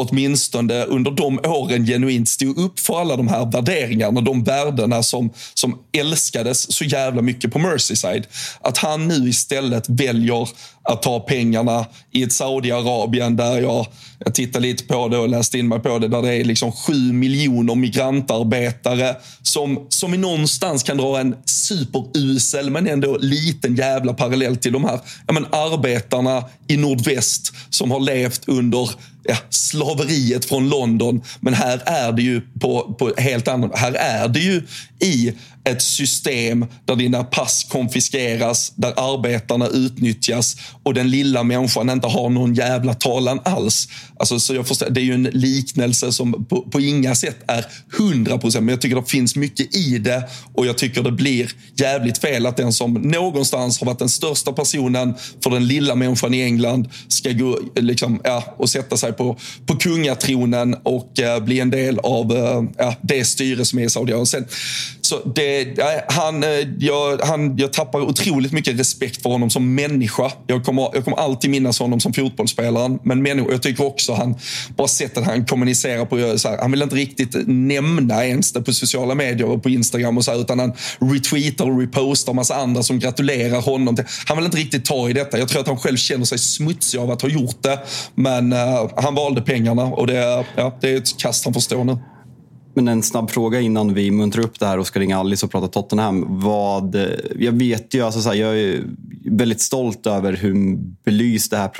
åtminstone under de åren genuint stod upp för alla de här värderingarna, de värdena som, som älskades så jävla mycket på Merseyside. Att han nu istället väljer att ta pengarna i ett Saudiarabien där jag, jag tittade lite på det och läste in mig på det, där det är liksom sju miljoner migrantarbetare som, som i någonstans kan dra en superusel men ändå liten jävla parallell till de här ja, men arbetarna i nordväst som har levt under ja, slaveriet från London. Men här är det ju på, på helt annat. Här är det ju i ett system där dina pass konfiskeras, där arbetarna utnyttjas och den lilla människan inte har någon jävla talan alls. Alltså, så jag förstår, det är ju en liknelse som på, på inga sätt är hundra procent, men jag tycker det finns mycket i det och jag tycker det blir jävligt fel att den som någonstans har varit den största personen för den lilla människan i England ska gå liksom, ja, och sätta sig på, på kungatronen och eh, bli en del av eh, ja, det styre som är i Saudiarabien så det, han, eh, jag, han, jag tappar otroligt mycket respekt för honom som människa. Jag kommer, jag kommer alltid minnas honom som fotbollsspelaren. Men människa, jag tycker också han, bara sättet han kommunicerar på. Så här, han vill inte riktigt nämna ens det på sociala medier och på Instagram och så här, utan han retweetar och repostar massa andra som gratulerar honom. Till, han vill inte riktigt ta i detta. Jag tror att han själv känner sig smutsig av att ha gjort det. Men uh, han valde pengarna och det, ja, det är ett kast han får stå nu. Men en snabb fråga innan vi muntrar upp det här och ska ringa Alice och prata Tottenham. Vad, eh, jag vet ju, alltså så här, jag är väldigt stolt över hur belyst det här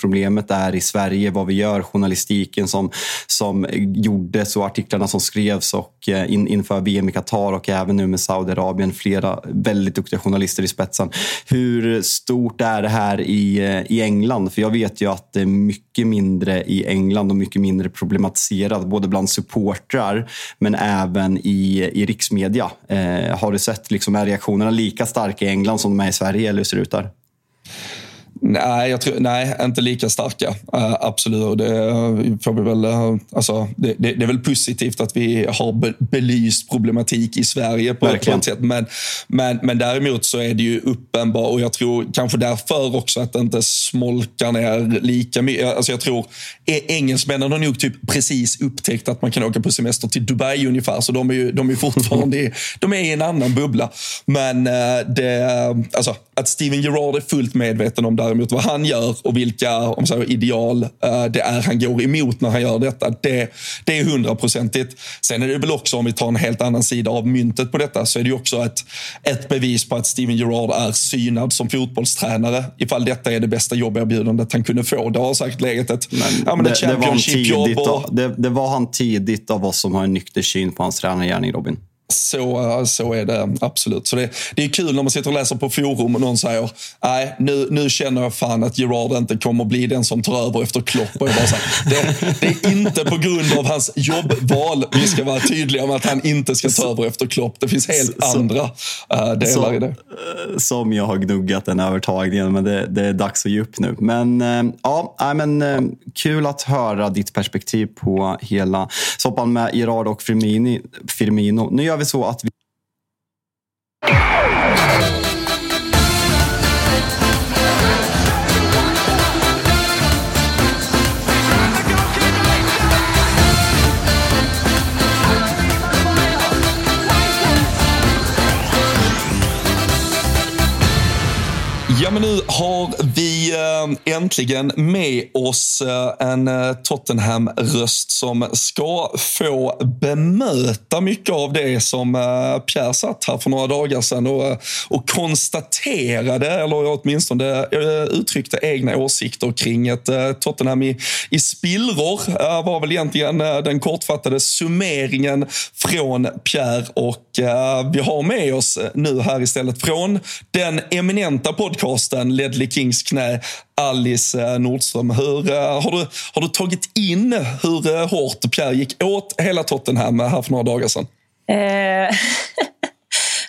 problemet är i Sverige. Vad vi gör, journalistiken som, som gjordes och artiklarna som skrevs och eh, in, inför VM i Qatar och även nu med Saudiarabien. Flera väldigt duktiga journalister i spetsen. Hur stort är det här i, eh, i England? För jag vet ju att det är mycket mindre i England och mycket mindre problematiserat både bland supportrar men även i, i riksmedia. Eh, har du sett, liksom, är reaktionerna lika starka i England som de är i Sverige eller hur ser det ut där? Nej, jag tror, nej, inte lika starka. Uh, absolut. Det, får vi väl, uh, alltså, det, det, det, är väl positivt att vi har be, belyst problematik i Sverige på, på ett sätt. Men, men, men däremot så är det ju uppenbart, och jag tror kanske därför också att det inte smolkar ner lika mycket. Alltså jag tror engelsmännen har nog typ precis upptäckt att man kan åka på semester till Dubai ungefär. Så de är ju de är fortfarande i, de är i en annan bubbla. Men uh, det, alltså, att Steven Gerrard är fullt medveten om däremot vad han gör och vilka om så, ideal uh, det är han går emot när han gör detta. Det, det är hundraprocentigt. Sen är det väl också, om vi tar en helt annan sida av myntet på detta, så är det också ett, ett bevis på att Steven Gerrard är synad som fotbollstränare. Ifall detta är det bästa jobberbjudandet han kunde få. Det har säkert legat ett, men, ja, men det, ett Championship-jobb. Och... Det, det var han tidigt av oss som har en nykter syn på hans tränargärning, Robin. Så, så är det absolut. Så det, det är kul när man sitter och läser på forum och någon säger nej, nu, nu känner jag fan att Gerard inte kommer bli den som tar över efter Klopp. Och jag bara så det, det, är inte på grund av hans jobbval vi ska vara tydliga med att han inte ska ta över efter Klopp. Det finns helt så, andra uh, delar så, i det. Eh, som jag har gnuggat den övertagningen, men det, det är dags att ge upp nu. Men uh, ja, men, uh, kul att höra ditt perspektiv på hela soppan med Gerard och Firmini, Firmino. Nu gör vi så att vi Ja, men nu har Eh, äntligen med oss eh, en eh, Tottenham-röst som ska få bemöta mycket av det som Pierre satt här för några dagar sedan och, och konstaterade, eller åtminstone uttryckte egna åsikter kring ett Tottenham i, i spillror. var väl egentligen den kortfattade summeringen från Pierre och vi har med oss nu här istället från den eminenta podcasten Ledley Kings knä, Alice eh, Nordström. Hur, eh, har, du, har du tagit in hur eh, hårt Pierre gick åt hela Tottenham här för några dagar sedan? Eh,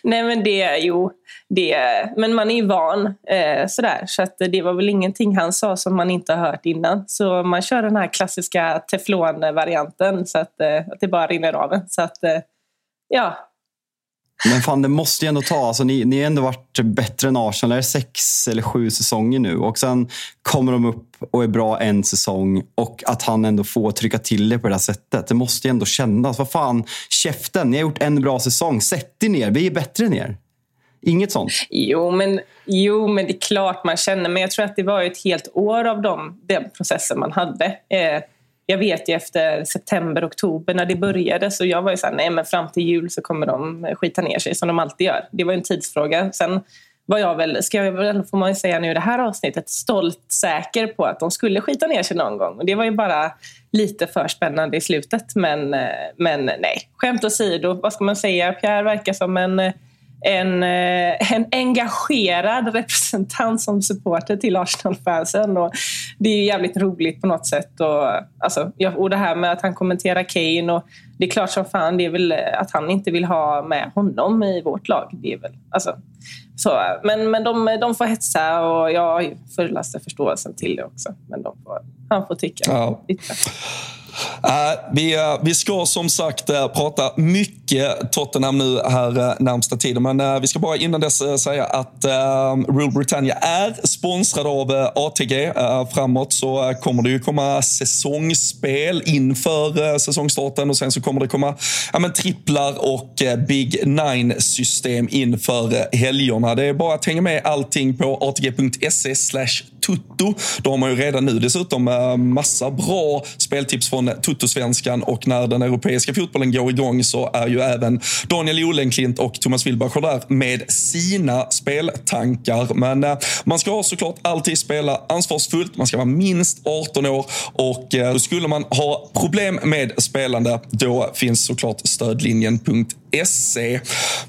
nej men det, jo, det, men man är ju van eh, sådär. Så att det var väl ingenting han sa som man inte har hört innan. Så man kör den här klassiska teflonvarianten, så att, eh, att det bara rinner av en. Så att, ja, men fan, det måste ju ändå ta. Alltså, ni, ni har ändå varit bättre än Arsenal. Det är sex eller sju säsonger nu. Och sen kommer de upp och är bra en säsong. Och att han ändå får trycka till det på det här sättet. Det måste ju ändå kännas. Vad fan, käften. Ni har gjort en bra säsong. Sätt er ner. Vi är bättre än er. Inget sånt? Jo men, jo, men det är klart man känner. Men jag tror att det var ett helt år av dem, den processen man hade. Eh, jag vet ju efter september, oktober när det började så jag var ju såhär, nej men fram till jul så kommer de skita ner sig som de alltid gör. Det var en tidsfråga. Sen var jag väl, ska jag väl, får man ju säga nu i det här avsnittet, stolt säker på att de skulle skita ner sig någon gång. Och det var ju bara lite för spännande i slutet. Men, eh, men nej, skämt åsido, vad ska man säga? Pierre verkar som en eh, en, eh, en engagerad representant som supporter till Arsenal-fansen. Och det är jävligt roligt på något sätt. Och, alltså, och det här med att han kommenterar Kane. Och det är klart som fan det är väl att han inte vill ha med honom i vårt lag. Det är väl, alltså, så, men men de, de får hetsa och jag har fullaste förståelsen till det också. Men de får, han får tycka. Ja. Uh, Äh, vi, uh, vi ska som sagt uh, prata mycket Tottenham nu här uh, närmsta tiden. Men vi ska bara innan dess säga att ähm, Rule Britannia är sponsrad av ATG. framåt så kommer det ju komma säsongsspel inför säsongstarten och sen så kommer det komma ja, men, tripplar och Big Nine-system inför helgerna. Det är bara att hänga med allting på atg.se Tutto. Då har man ju redan nu dessutom eh, massa bra speltips från Tuttosvenskan och när den europeiska fotbollen går igång så är ju även Daniel Olenklint och Thomas Wilbacher där med sina speltankar. Men eh, man ska såklart alltid spela ansvarsfullt. Man ska vara minst 18 år och eh, skulle man ha problem med spelande, då finns såklart stödlinjen.se.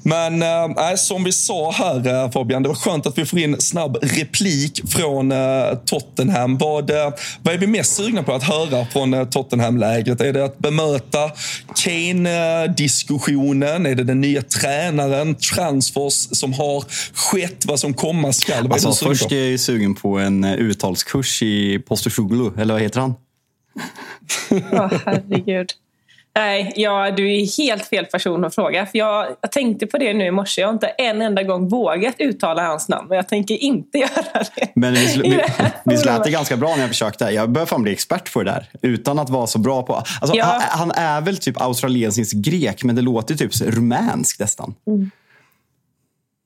Men äh, som vi sa här Fabian, det var skönt att vi får in snabb replik från äh, Tottenham. Vad, äh, vad är vi mest sugna på att höra från äh, Tottenham-lägret? Är det att bemöta Kane-diskussionen? Är det den nya tränaren? Transfers som har skett? Vad som komma skall? Alltså, först är jag sugen på en uttalskurs i Postosoglu, eller vad heter han? Åh, oh, herregud. Nej, ja, du är helt fel person att fråga. För jag, jag tänkte på det nu i morse. Jag har inte en enda gång vågat uttala hans namn. Och jag tänker inte göra det. Men visst lät det ganska bra när jag försökte. Jag börjar fan bli expert på det där. Utan att vara så bra på... Alltså, ja. han, han, är väl typ australiensisk grek, men det låter typ rumänskt nästan. Mm.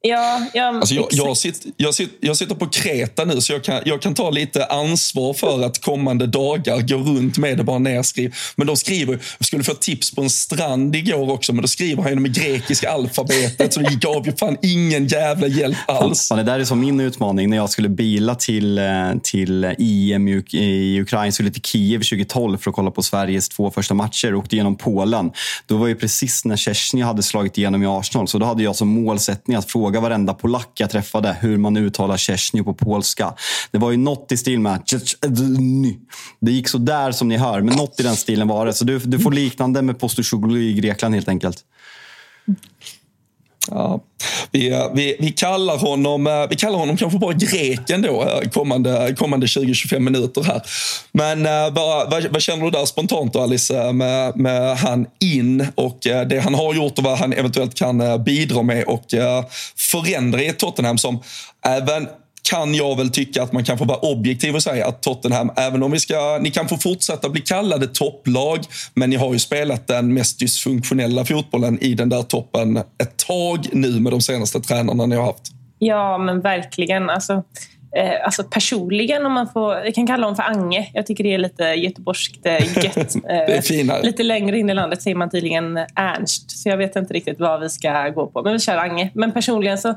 Ja, ja, alltså jag, jag, sitter, jag, sitter, jag sitter på Kreta nu, så jag kan, jag kan ta lite ansvar för att kommande dagar gå runt med det bara nedskriv. Men de skriver, jag skulle få tips på en strand igår också, men då skriver han med grekiska alfabetet, så det gav ju fan ingen jävla hjälp alls. Fan, det där är som min utmaning när jag skulle bila till, eh, till EM i Ukraina, skulle till Kiev 2012 för att kolla på Sveriges två första matcher och åkte genom Polen. Då var ju precis när Chesney hade slagit igenom i Arsenal, så då hade jag som målsättning att fråga fråga varenda polack jag träffade hur man uttalar Czesny på polska. Det var ju något i stil med Det gick så där som ni hör, men något i den stilen var det. Så du, du får liknande med Postosoglu i Grekland helt enkelt. Ja, vi, eh, vi, vi, kallar honom, eh, vi kallar honom kanske bara greken då eh, kommande, kommande 20-25 minuter här. Men vad, vad, vad, känner du där spontant då Alice med, med han in och det han har gjort och vad han eventuellt kan bidra med och förändra i Tottenham som även kan jag väl tycka att man kan få vara objektiv och säga att Tottenham, även om vi ska, ni kan få fortsätta bli kallade topplag, men ni har ju spelat den mest dysfunktionella fotbollen i den där toppen ett tag nu med de senaste tränarna ni har haft. Ja, men verkligen. Alltså, eh, alltså personligen, om man får, jag kan kalla honom för Ange. Jag tycker det är lite göteborgskt eh, gött. finare. Lite längre in i landet säger man tydligen Ernst, så jag vet inte riktigt vad vi ska gå på. Men vi kör Ange. Men personligen så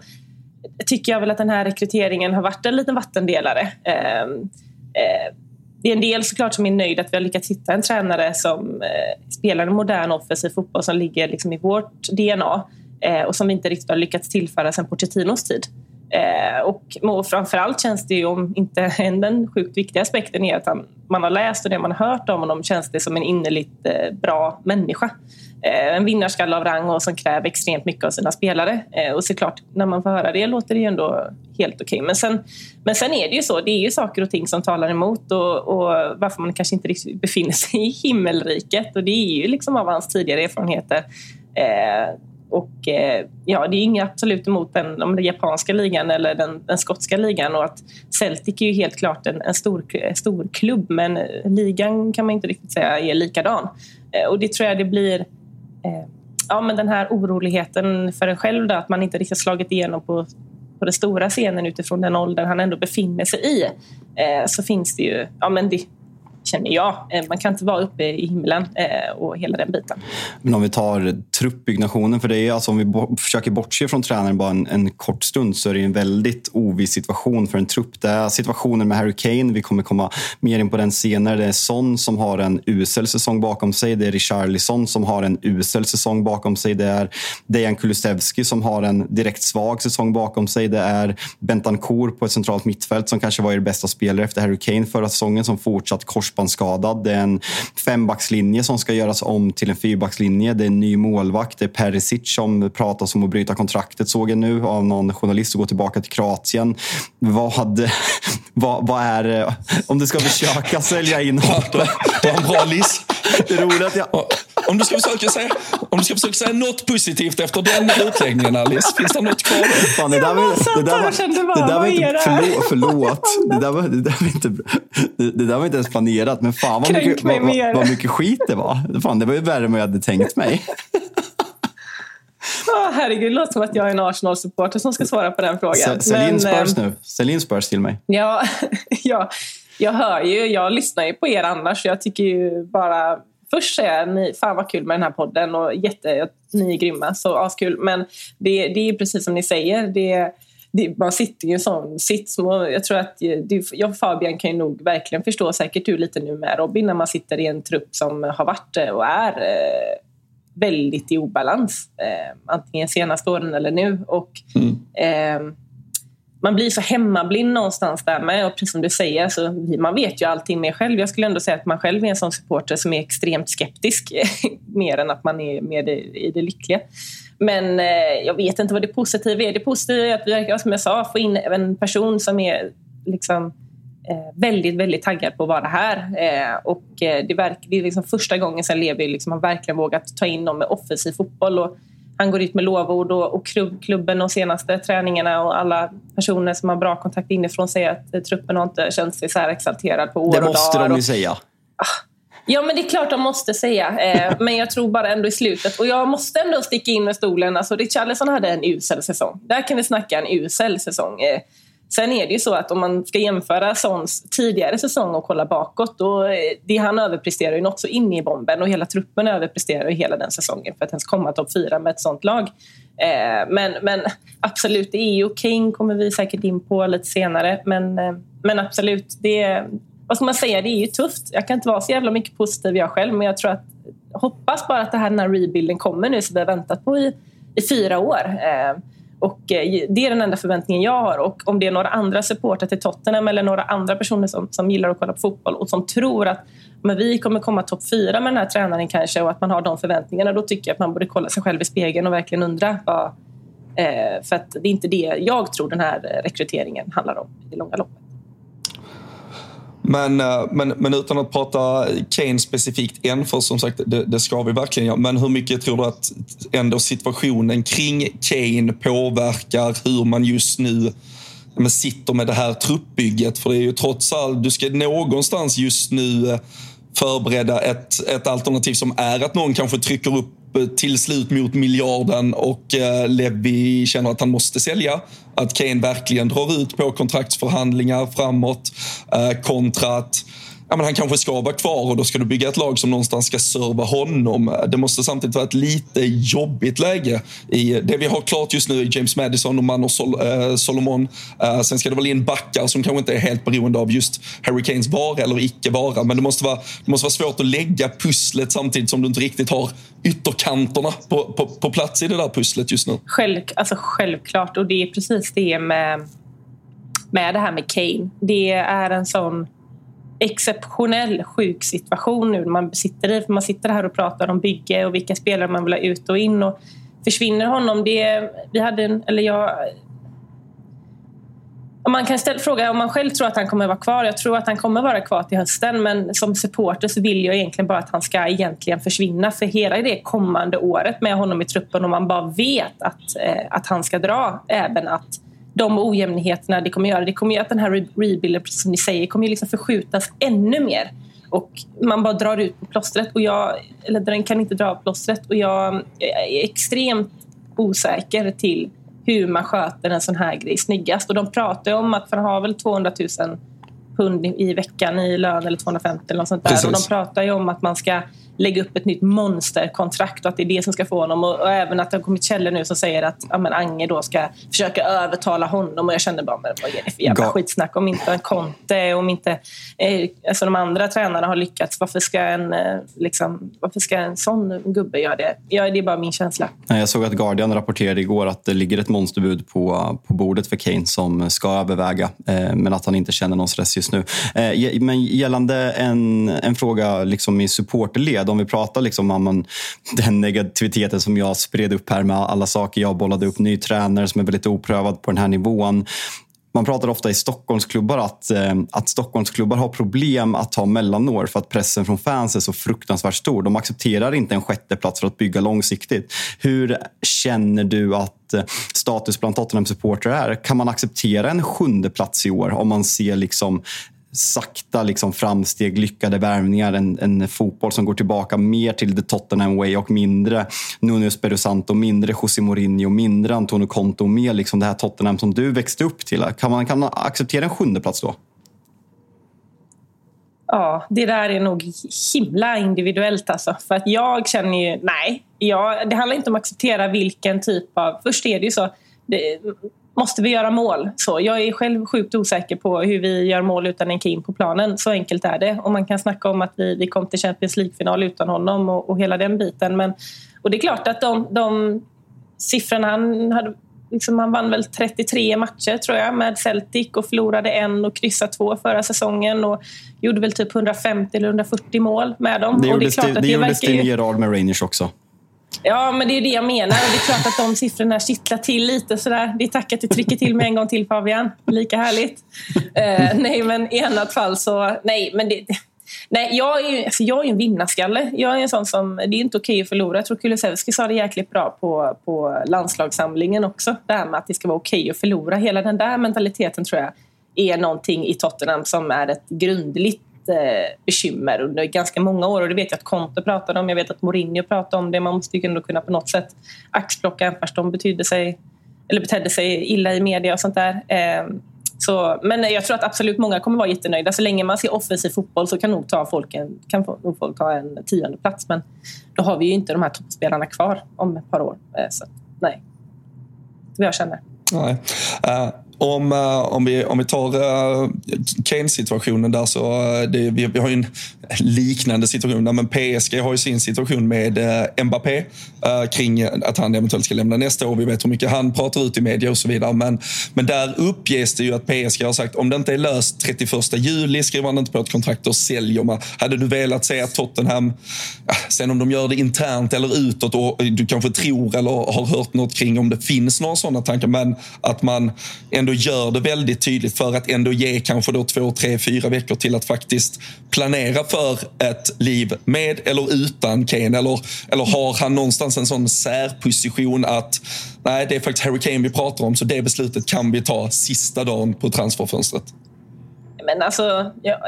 tycker jag väl att den här rekryteringen har varit en liten vattendelare. Ehm, eh, det är en del såklart som är nöjd att vi har lyckats hitta en tränare som eh, spelar en modern offensiv fotboll som ligger liksom i vårt DNA eh, och som vi inte riktigt har lyckats tillföra sedan Pochettinos tid. Och framförallt känns det ju, om inte den sjukt viktiga aspekten är att man har läst och det man har hört om honom känns det som en innerligt bra människa. Eh, en vinnarskalle av rang och som kräver extremt mycket av sina spelare. Eh, och såklart, när man får höra det låter det ju ändå helt okej. Okay. Men, sen, men sen är det ju så, det är ju saker och ting som talar emot och, och varför man kanske inte riktigt befinner sig i himmelriket. Och det är ju liksom av hans tidigare erfarenheter. Eh, och eh, ja, det är inget absolut emot den, den japanska ligan eller den, den, skotska ligan. Och att Celtic är ju helt klart en, en stor, stor klubb men ligan kan man inte riktigt säga är likadan. Eh, och det tror jag det blir Eh, ja, men den här oroligheten för en själv, då, att man inte riktigt slagit igenom på, på den stora scenen utifrån den ålder han ändå befinner sig i, eh, så finns det ju ja, men det, känner jag. Eh, man kan inte vara uppe i himlen eh, och hela den biten. Men om vi tar truppbyggnationen, för det är alltså om vi försöker bortse från tränaren bara en, en, kort stund så är det en väldigt oviss situation för en trupp. Det är situationen med Harry Kane, vi kommer komma mer in på den senare. Det är Son som har en usel säsong bakom sig. Det är Richarlison som har en usel säsong bakom sig. Det är Dejan Kulusevski som har en direkt svag säsong bakom sig. Det är Bentancourt på ett centralt mittfält som kanske var er bästa spelare efter Harry Kane förra säsongen som fortsatt kors korsbandsskadad. Det är en fembackslinje som ska göras om till en fyrbackslinje. Det är en ny målvakt. Det är Perisic som pratas om att bryta kontraktet såg jag nu av någon journalist och gå tillbaka till Kroatien. Vad, vad, vad är eh, om du ska försöka sälja in honom? Det var en bra list. Det är roligt att jag... Om du, ska försöka säga, om du ska försöka säga något positivt efter den utläggningen, Alice, finns det något kvar? Fan, det där var, det där var, det där var inte, förlåt, förlåt. Det där var, det där var inte, det, det där var inte ens planerat, men fan vad mycket, vad, vad, vad mycket skit det var. Fan, det var ju värre än vad jag hade tänkt mig. Oh, herregud, det låter som att jag är en Arsenal-supporter som ska svara på den frågan. Sälj in Spurs nu. Sälj in Spurs till mig. Ja, ja, jag hör ju, jag lyssnar ju på er annars. Jag tycker ju bara först säga ni, fan vad kul med den här podden och jätte, ni är grymma, så askul. Men det, det är precis som ni säger, det, det, man sitter i en sån sits. Jag tror att det, jag och Fabian kan ju nog verkligen förstå, säkert du lite nu med Robin, när man sitter i en trupp som har varit och är eh, väldigt i obalans. Eh, antingen senaste åren eller nu. Och, mm. eh, man blir så hemmablind någonstans där med. Och precis som du säger, så man vet ju allting mer själv. Jag skulle ändå säga att man själv är en sån supporter som är extremt skeptisk. mer än att man är med i det lyckliga. Men eh, jag vet inte vad det positiva är. Det positiva är att vi, som jag sa, få in en person som är liksom, eh, väldigt, väldigt taggad på att vara här. Eh, och eh, det, verk, det är liksom första gången sen Levi liksom har verkligen vågat ta in någon med offensiv fotboll. Och han går ut med lovord och, och klubb, klubben och senaste träningarna och alla personer som har bra kontakt inifrån säger att eh, truppen har inte känt sig så här exalterad på år och dagar. Det måste de ju säga. Ah, ja, men det är klart de måste säga. Eh, men jag tror bara ändå i slutet. Och jag måste ändå sticka in med stolen. Alltså, Richarlison hade en usel säsong. Där kan vi snacka en usel säsong. Sen är det ju så att om man ska jämföra Sons tidigare säsong och kolla bakåt, då eh, det han överpresterar ju något så in i bomben och hela truppen överpresterar ju hela den säsongen för att ens komma topp fyra med ett sånt lag. Eh, men, men absolut, det är ju King kommer vi säkert in på lite senare. Men, eh, men absolut, det vad ska man säga, det är ju tufft. Jag kan inte vara så jävla mycket positiv jag själv, men jag tror att hoppas bara att det här, den här rebuilden kommer nu som vi har väntat på i, i fyra år. Eh, och eh, det är den enda förväntningen jag har. Och om det är några andra supportrar till Tottenham eller några andra personer som, som gillar att kolla på fotboll och som tror att men vi kommer komma topp fyra med den här tränaren kanske och att man har de förväntningarna, då tycker jag att man borde kolla sig själv i spegeln och verkligen undra vad, eh, för att det är inte det jag tror den här eh, rekryteringen handlar om i det långa loppet. Men, eh, men, men utan att prata Kane specifikt än, för som sagt, det, det ska vi verkligen göra. Men hur mycket tror du att ändå situationen kring Kane påverkar hur man just nu men sitter med det här truppbygget? För det är ju trots allt, du ska någonstans just nu eh, förbereda ett, ett alternativ som är att någon kanske trycker upp Eh, till slut mot miljarden och eh, Levi känner att han måste sälja. Att Kane verkligen drar ut på kontraktsförhandlingar framåt eh, kontra att ja, men han kanske ska vara kvar och då ska du bygga ett lag som någonstans ska serva honom. Det måste samtidigt vara ett lite jobbigt läge. I det vi har klart just nu är James Madison och Mano Sol äh, Solomon. Äh, sen ska det väl in backar som kanske inte är helt beroende av just Harry Kanes vara eller icke vara. Men det måste vara, det måste vara svårt att lägga pusslet samtidigt som du inte riktigt har ytterkanterna på, på, på plats i det där pusslet just nu. Själv, alltså självklart, och det är precis det med, med det här med Kane. Det är en sån exceptionell sjuk situation nu man sitter i. För man sitter här och pratar om bygge och vilka spelare man vill ha ut och in. Och försvinner honom, det, vi hade en, eller jag, man kan ställa, fråga om man själv tror att han kommer vara kvar. Jag tror att han kommer vara kvar till hösten men som supporter så vill jag egentligen bara att han ska egentligen försvinna för hela det kommande året med honom i truppen och man bara vet att, eh, att han ska dra. Även att de ojämnheterna det kommer göra. Det kommer göra att den här rebuilden, precis som ni säger, kommer liksom förskjutas ännu mer. Och man bara drar ut plåstret. Och jag, eller den kan inte dra av plåstret. Och jag är extremt osäker till hur man sköter en sån här grej snyggast. Och de pratar om att, han har väl 200 000 pund i veckan i lön eller 250 eller något sånt där. Precis. Och de pratar ju om att man ska lägga upp ett nytt monsterkontrakt och att det är det som ska få honom. Och, och även att det har kommit källor nu som säger att ja, men Ange då ska försöka övertala honom. Och jag kände bara, men vad är det för jävla skitsnack? Om inte Conte, om inte eh, alltså de andra tränarna har lyckats, varför ska en, eh, liksom, varför ska en sån gubbe göra det? Ja, det är bara min känsla. Jag såg att Guardian rapporterade igår att det ligger ett monsterbud på, på bordet för Kane som ska överväga, eh, men att han inte känner någon stress just just nu. Eh, men gällande en, en fråga liksom i supporterled, om vi pratar liksom om den negativiteten som jag spred upp här med alla saker jag bollade upp, ny tränare som är väldigt oprövad på den här nivån. Man pratar ofta i Stockholmsklubbar att, eh, att Stockholmsklubbar har problem att ta mellanår för att pressen från fans är så fruktansvärt stor. De accepterar inte en sjätteplats för att bygga långsiktigt. Hur känner du att eh, status bland Tottenham-supportrar är? Kan man acceptera en sjunde plats i år om man ser liksom sakta liksom framsteg, lyckade värvningar. En, en fotboll som går tillbaka mer till the Tottenham way och mindre Nuno Espirito Santo, mindre José Mourinho, mindre Antonio Conte och mer liksom det här Tottenham som du växte upp till. Kan man, kan man acceptera en sjunde plats då? Ja, det där är nog himla individuellt. Alltså. För att jag känner ju, nej. Jag, det handlar inte om att acceptera vilken typ av... Först är det ju så. Det, måste vi göra mål? Så jag är själv sjukt osäker på hur vi gör mål utan en Kim på planen. Så enkelt är det. Och man kan snacka om att vi, vi kom till Champions League-final utan honom och, och, hela den biten. Men, och det är klart att de, de siffrorna han hade Liksom han vann väl 33 matcher tror jag med Celtic och förlorade en och kryssade två förra säsongen och gjorde väl typ 150 eller 140 mål med dem. Det gjorde, det, det, det gjorde Steve Gerrard med Rangers också. Ja, men det är det jag menar. Och det är klart att de siffrorna kittlar till lite. Sådär. Det är tack att du trycker till mig en gång till Fabian. Lika härligt. Uh, nej, men i annat fall så... Nej, men det, nej jag, är ju, alltså jag är en vinnarskalle. Jag är en sån som... Det är inte okej att förlora. Jag tror Kulusevski sa det jäkligt bra på, på landslagssamlingen också. Det här med att det ska vara okej att förlora. Hela den där mentaliteten tror jag är någonting i Tottenham som är ett grundligt Eh, bekymmer under ganska många år. Och det vet jag att Conte pratade om, jag vet att Mourinho pratade om det. Man måste ju ändå kunna på något sätt axplocka fast de betydde sig, eller betedde sig illa i media och sånt där. Eh, så, men jag tror att absolut många kommer vara jättenöjda. Så länge man ser offensiv fotboll så kan nog ta folk en, kan nog folk ta en tionde plats. Men då har vi ju inte de här toppspelarna kvar om ett par år. Eh, så nej, det är vad jag känner. Nej. Uh, om, eh, om, vi, om vi tar eh, Kane-situationen där så eh, det, vi, vi har ju en liknande situation där, men PSG har ju sin situation med Mbappé kring att han eventuellt ska lämna nästa år. Vi vet hur mycket han pratar ut i media och så vidare. Men, men där uppges det ju att PSG har sagt om det inte är löst 31 juli skriver han inte på ett kontrakt, och säljer man. Hade du velat se att Tottenham, sen om de gör det internt eller utåt och du kanske tror eller har hört något kring om det finns några sådana tankar, men att man ändå gör det väldigt tydligt för att ändå ge kanske då två, tre, fyra veckor till att faktiskt planera för ett liv med eller utan Kane? Eller, eller har han någonstans en sån särposition att nej, det är faktiskt Harry Kane vi pratar om så det beslutet kan vi ta sista dagen på transferfönstret? Men alltså, ja,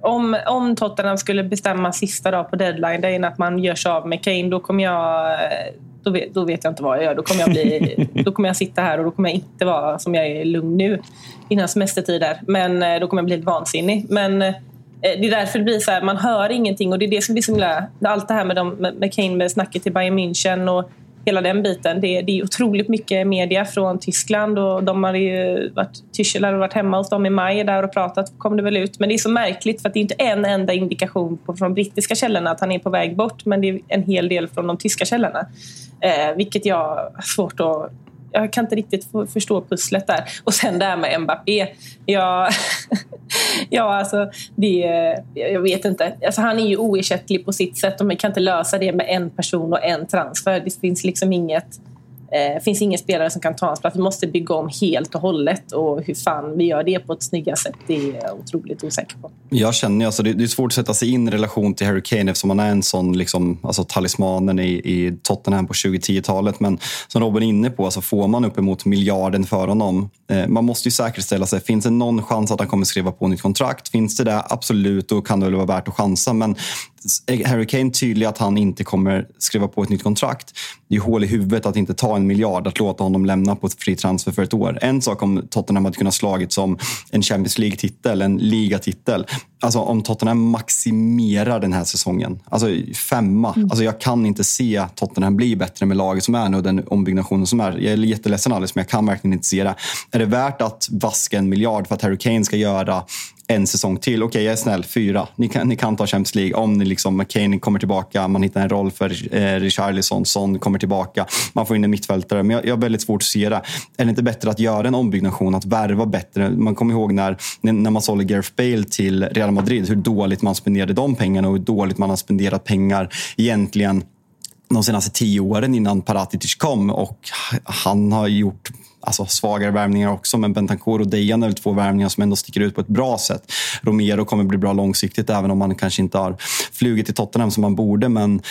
om, om Tottenham skulle bestämma sista dag på deadline, det är att man gör sig av med Kane, då kommer jag eh, då vet, då vet jag inte vad jag gör. Då kommer jag, bli, då kommer jag sitta här och då kommer jag inte vara som jag är lugn nu innan semestertider. Men eh, då kommer jag bli helt vansinnig. Men eh, det är därför det blir så här, man hör ingenting och det är det som blir så himla... Allt det här med, de, med Kane med snacket till Bayern München och hela den biten. Det, det är otroligt mycket media från Tyskland och de har ju varit, Tyschel har varit hemma hos dem i maj där och pratat, kom det väl ut. Men det är så märkligt för att det är inte en enda indikation på, från brittiska källorna att han är på väg bort men det är en hel del från de tyska källorna. Eh, vilket jag har svårt att jag kan inte riktigt förstå pusslet där. Och sen det här med Mbappé. Ja, ja alltså, det, jag vet inte. Alltså, han är ju oersättlig på sitt sätt och man kan inte lösa det med en person och en transfer. Det finns liksom inget det eh, finns ingen spelare som kan ta hans plats. Vi måste bygga om helt och hållet. Och hur fan vi gör det på ett snyggare sätt, det är jag otroligt osäker på. Jag känner alltså, det är svårt att sätta sig in i relation till Harry Kane eftersom han är en sån liksom, alltså, talismanen i, i Tottenham på 2010-talet. Men som Robin är inne på, alltså, får man uppemot miljarden för honom. Eh, man måste ju säkerställa sig. Finns det någon chans att han kommer skriva på nytt kontrakt? Finns det det? Absolut, då kan det väl vara värt att chansa. Men Harry Kane tydlig att han inte kommer skriva på ett nytt kontrakt. Det är hål i huvudet att inte ta en miljard, att låta honom lämna på ett fri transfer för ett år. En sak om Tottenham hade kunnat slagit som en Champions League-titel, en ligatitel. alltså, om Tottenham maximerar den här säsongen. Alltså femma. Mm. Alltså, jag kan inte se Tottenham bli bättre med laget som är nu och den ombyggnationen som är. Jag är jätteledsen Alice, men jag kan verkligen inte se det. Är det värt att vaska en miljard för att Harry Kane ska göra en säsong till. Okej, okay, jag är snäll. Fyra. Ni kan, ni kan ta Champions League om ni liksom, McCain kommer tillbaka, man hittar en roll för eh, Richarlison, Son kommer tillbaka, man får in en mittfältare. Men jag, jag har väldigt svårt att se det. Är det inte bättre att göra en ombyggnation, att värva bättre? Man kommer ihåg när, när man sålde Gareth Bale till Real Madrid, hur dåligt man spenderade de pengarna och hur dåligt man har spenderat pengar egentligen de senaste tio åren innan Paratitic kom och han har gjort alltså, svagare värvningar också, men Bentancourt och Dejan är väl två värvningar som ändå sticker ut på ett bra sätt. Romero kommer bli bra långsiktigt, även om man kanske inte har flugit till Tottenham som man borde. Men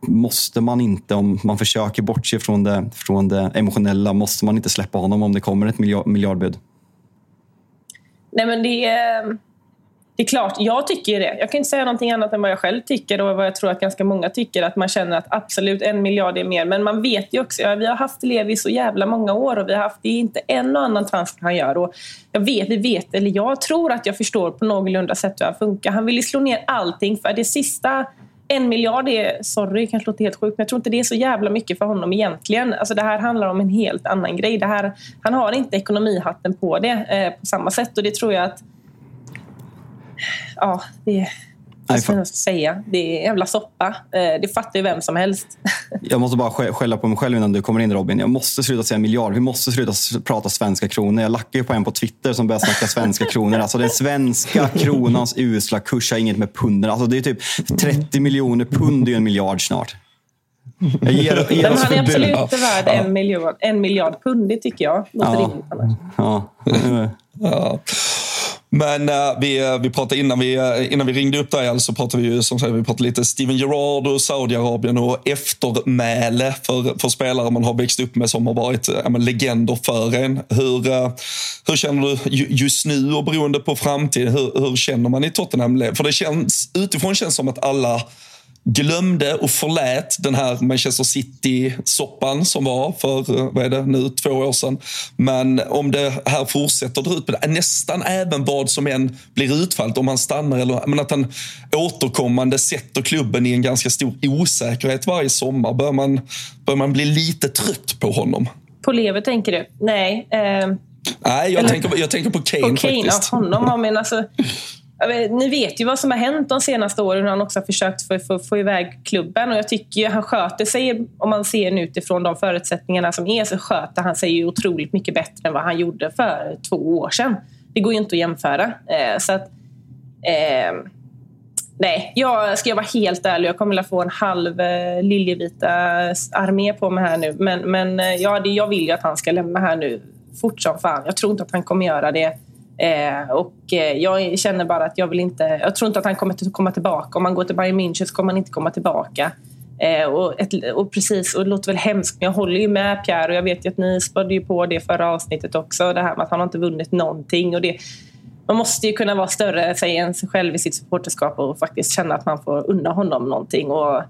måste man inte, om man försöker bortse från det, från det emotionella, måste man inte släppa honom om det kommer ett miljardbud? Nej, men det är det är klart, jag tycker det. Jag kan inte säga någonting annat än vad jag själv tycker och vad jag tror att ganska många tycker. Att man känner att absolut en miljard är mer. Men man vet ju också, ja, vi har haft Levi så jävla många år och vi har haft, det är inte en och annan transfer han gör. Och jag vet, vi vet, eller jag tror att jag förstår på någorlunda sätt hur han funkar. Han vill ju slå ner allting för det sista en miljard är, sorry, kanske låter helt sjukt, men jag tror inte det är så jävla mycket för honom egentligen. Alltså det här handlar om en helt annan grej. Det här, han har inte ekonomihatten på det eh, på samma sätt och det tror jag att ja, det är vad ska jag säga? Det är jävla soppa. Eh, det fattar ju vem som helst. Jag måste bara skälla på mig själv innan du kommer in Robin. Jag måste sluta säga miljard. Vi måste sluta prata svenska kronor. Jag lackar ju på en på Twitter som börjar snacka svenska kronor. Alltså den svenska kronans usla kurs har inget med punden. Alltså det är typ 30 miljoner pund det är en miljard snart. Jag ger, ger Men han är absolut inte värd en, miljard, en miljard pund. Det tycker jag ja. rimligt annars. Ja. ja. Men uh, vi, eh, vi pratade innan vi, eh, innan vi ringde upp dig, så pratade vi, som sagt, vi pratade lite Steven Gerrard och Saudiarabien och eftermäle för, för spelare man har växt upp med som har varit uh, legender för en. Hur, hur känner du just nu och beroende på framtiden, hur, hur känner man i Tottenham? För det känns, utifrån känns som att alla glömde och förlät den här Manchester City-soppan som var för eh, vad är det, nu, två år sedan. Men om det här fortsätter dra ut på det, nästan även vad som än blir utfallet, om han stannar eller men att han återkommande sätter klubben i en ganska stor osäkerhet varje sommar. Bör man, bör man bli lite trött på honom? På Lever tänker du? Nej. Eh... Nej, jag, eller... tänker, jag tänker på Kane, på Kane faktiskt. Ja, honom, men alltså, ni vet ju vad som har hänt de senaste åren. Han också har försökt få, få, få iväg klubben. Och jag tycker ju han sköter sig, om man ser nu utifrån de förutsättningarna som är, så sköter han sig ju otroligt mycket bättre än vad han gjorde för två år sedan. Det går ju inte att jämföra. Eh, så att, eh, nej, jag, ska jag vara helt ärlig, jag kommer att få en halv eh, liljevita armé på mig här nu. Men, men eh, ja, det, jag vill ju att han ska lämna här nu fort som fan. Jag tror inte att han kommer göra det Eh, och eh, jag känner bara att jag vill inte... Jag tror inte att han kommer att komma tillbaka. Om man går till Bayern München så kommer han inte komma tillbaka. Eh, och, ett, och, precis, och det låter väl hemskt, men jag håller ju med Pierre och jag vet ju att ni spörde ju på det förra avsnittet också. Det här med att han har inte vunnit någonting. Och det, man måste ju kunna vara större sig än sig själv i sitt supporterskap och faktiskt känna att man får unna honom någonting. Och,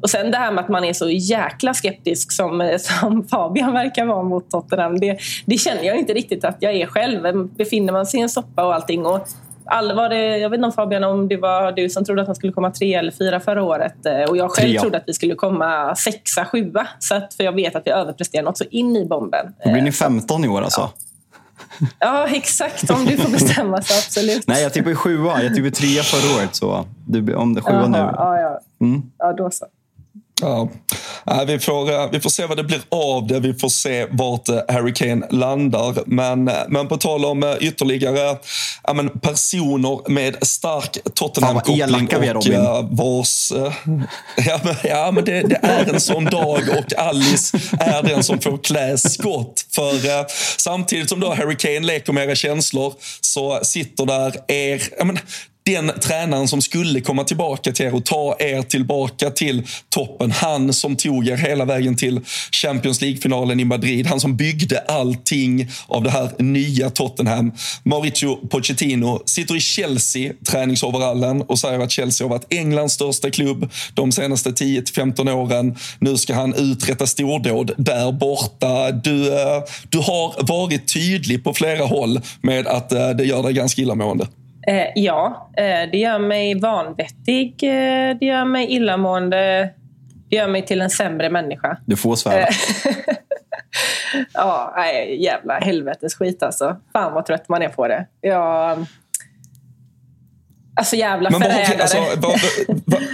och sen det här med att man är så jäkla skeptisk som, som Fabian verkar vara mot Tottenham. Det, det känner jag inte riktigt att jag är själv. Befinner man sig i en soppa och allting. Och all, var det, jag vet inte om Fabian om det var du som trodde att man skulle komma tre eller fyra förra året. Eh, och jag själv trodde att vi skulle komma sexa, sjua. Så att, för jag vet att vi överpresterar något så in i bomben. Då blir ni 15 eh, i år alltså? Ja. Ja, exakt. Om du får bestämma så absolut. Nej, jag tippar sjua. Jag tippade trea förra året. Så du, om det sjua nu. Ja, ja. Mm. ja, då så. Ja. Vi, får, eh, vi får se vad det blir av det. Vi får se vart eh, Harry Kane landar. Men, men på tal om ytterligare ja, men personer med stark Tottenham-koppling och uh, vars... Ja, men, ja, men det, det, är en sån dag och Alice är den som får klä skott. För samtidigt som då Harry Kane leker med era känslor så sitter där er... Ja, men, den tränaren som skulle komma tillbaka till er och ta er tillbaka till toppen. Han som tog er hela vägen till Champions League-finalen i Madrid. Han som byggde allting av det här nya Tottenham. Mauricio Pochettino sitter i Chelsea, träningsoverallen och säger att Chelsea har varit Englands största klubb de senaste 10-15 åren. Nu ska han uträtta stordåd där borta. Du, eh, du har varit tydlig på flera håll med att eh, det gör dig ganska illamående. Eh, ja, eh, det gör mig vanvettig. Eh, det gör mig illamående. Det gör mig till en sämre människa. Du får svära. ja, nej, jävla helvetes skit alltså. Fan vad trött man är på det. Jag... Alltså jävla Men bara, förrädare. alltså,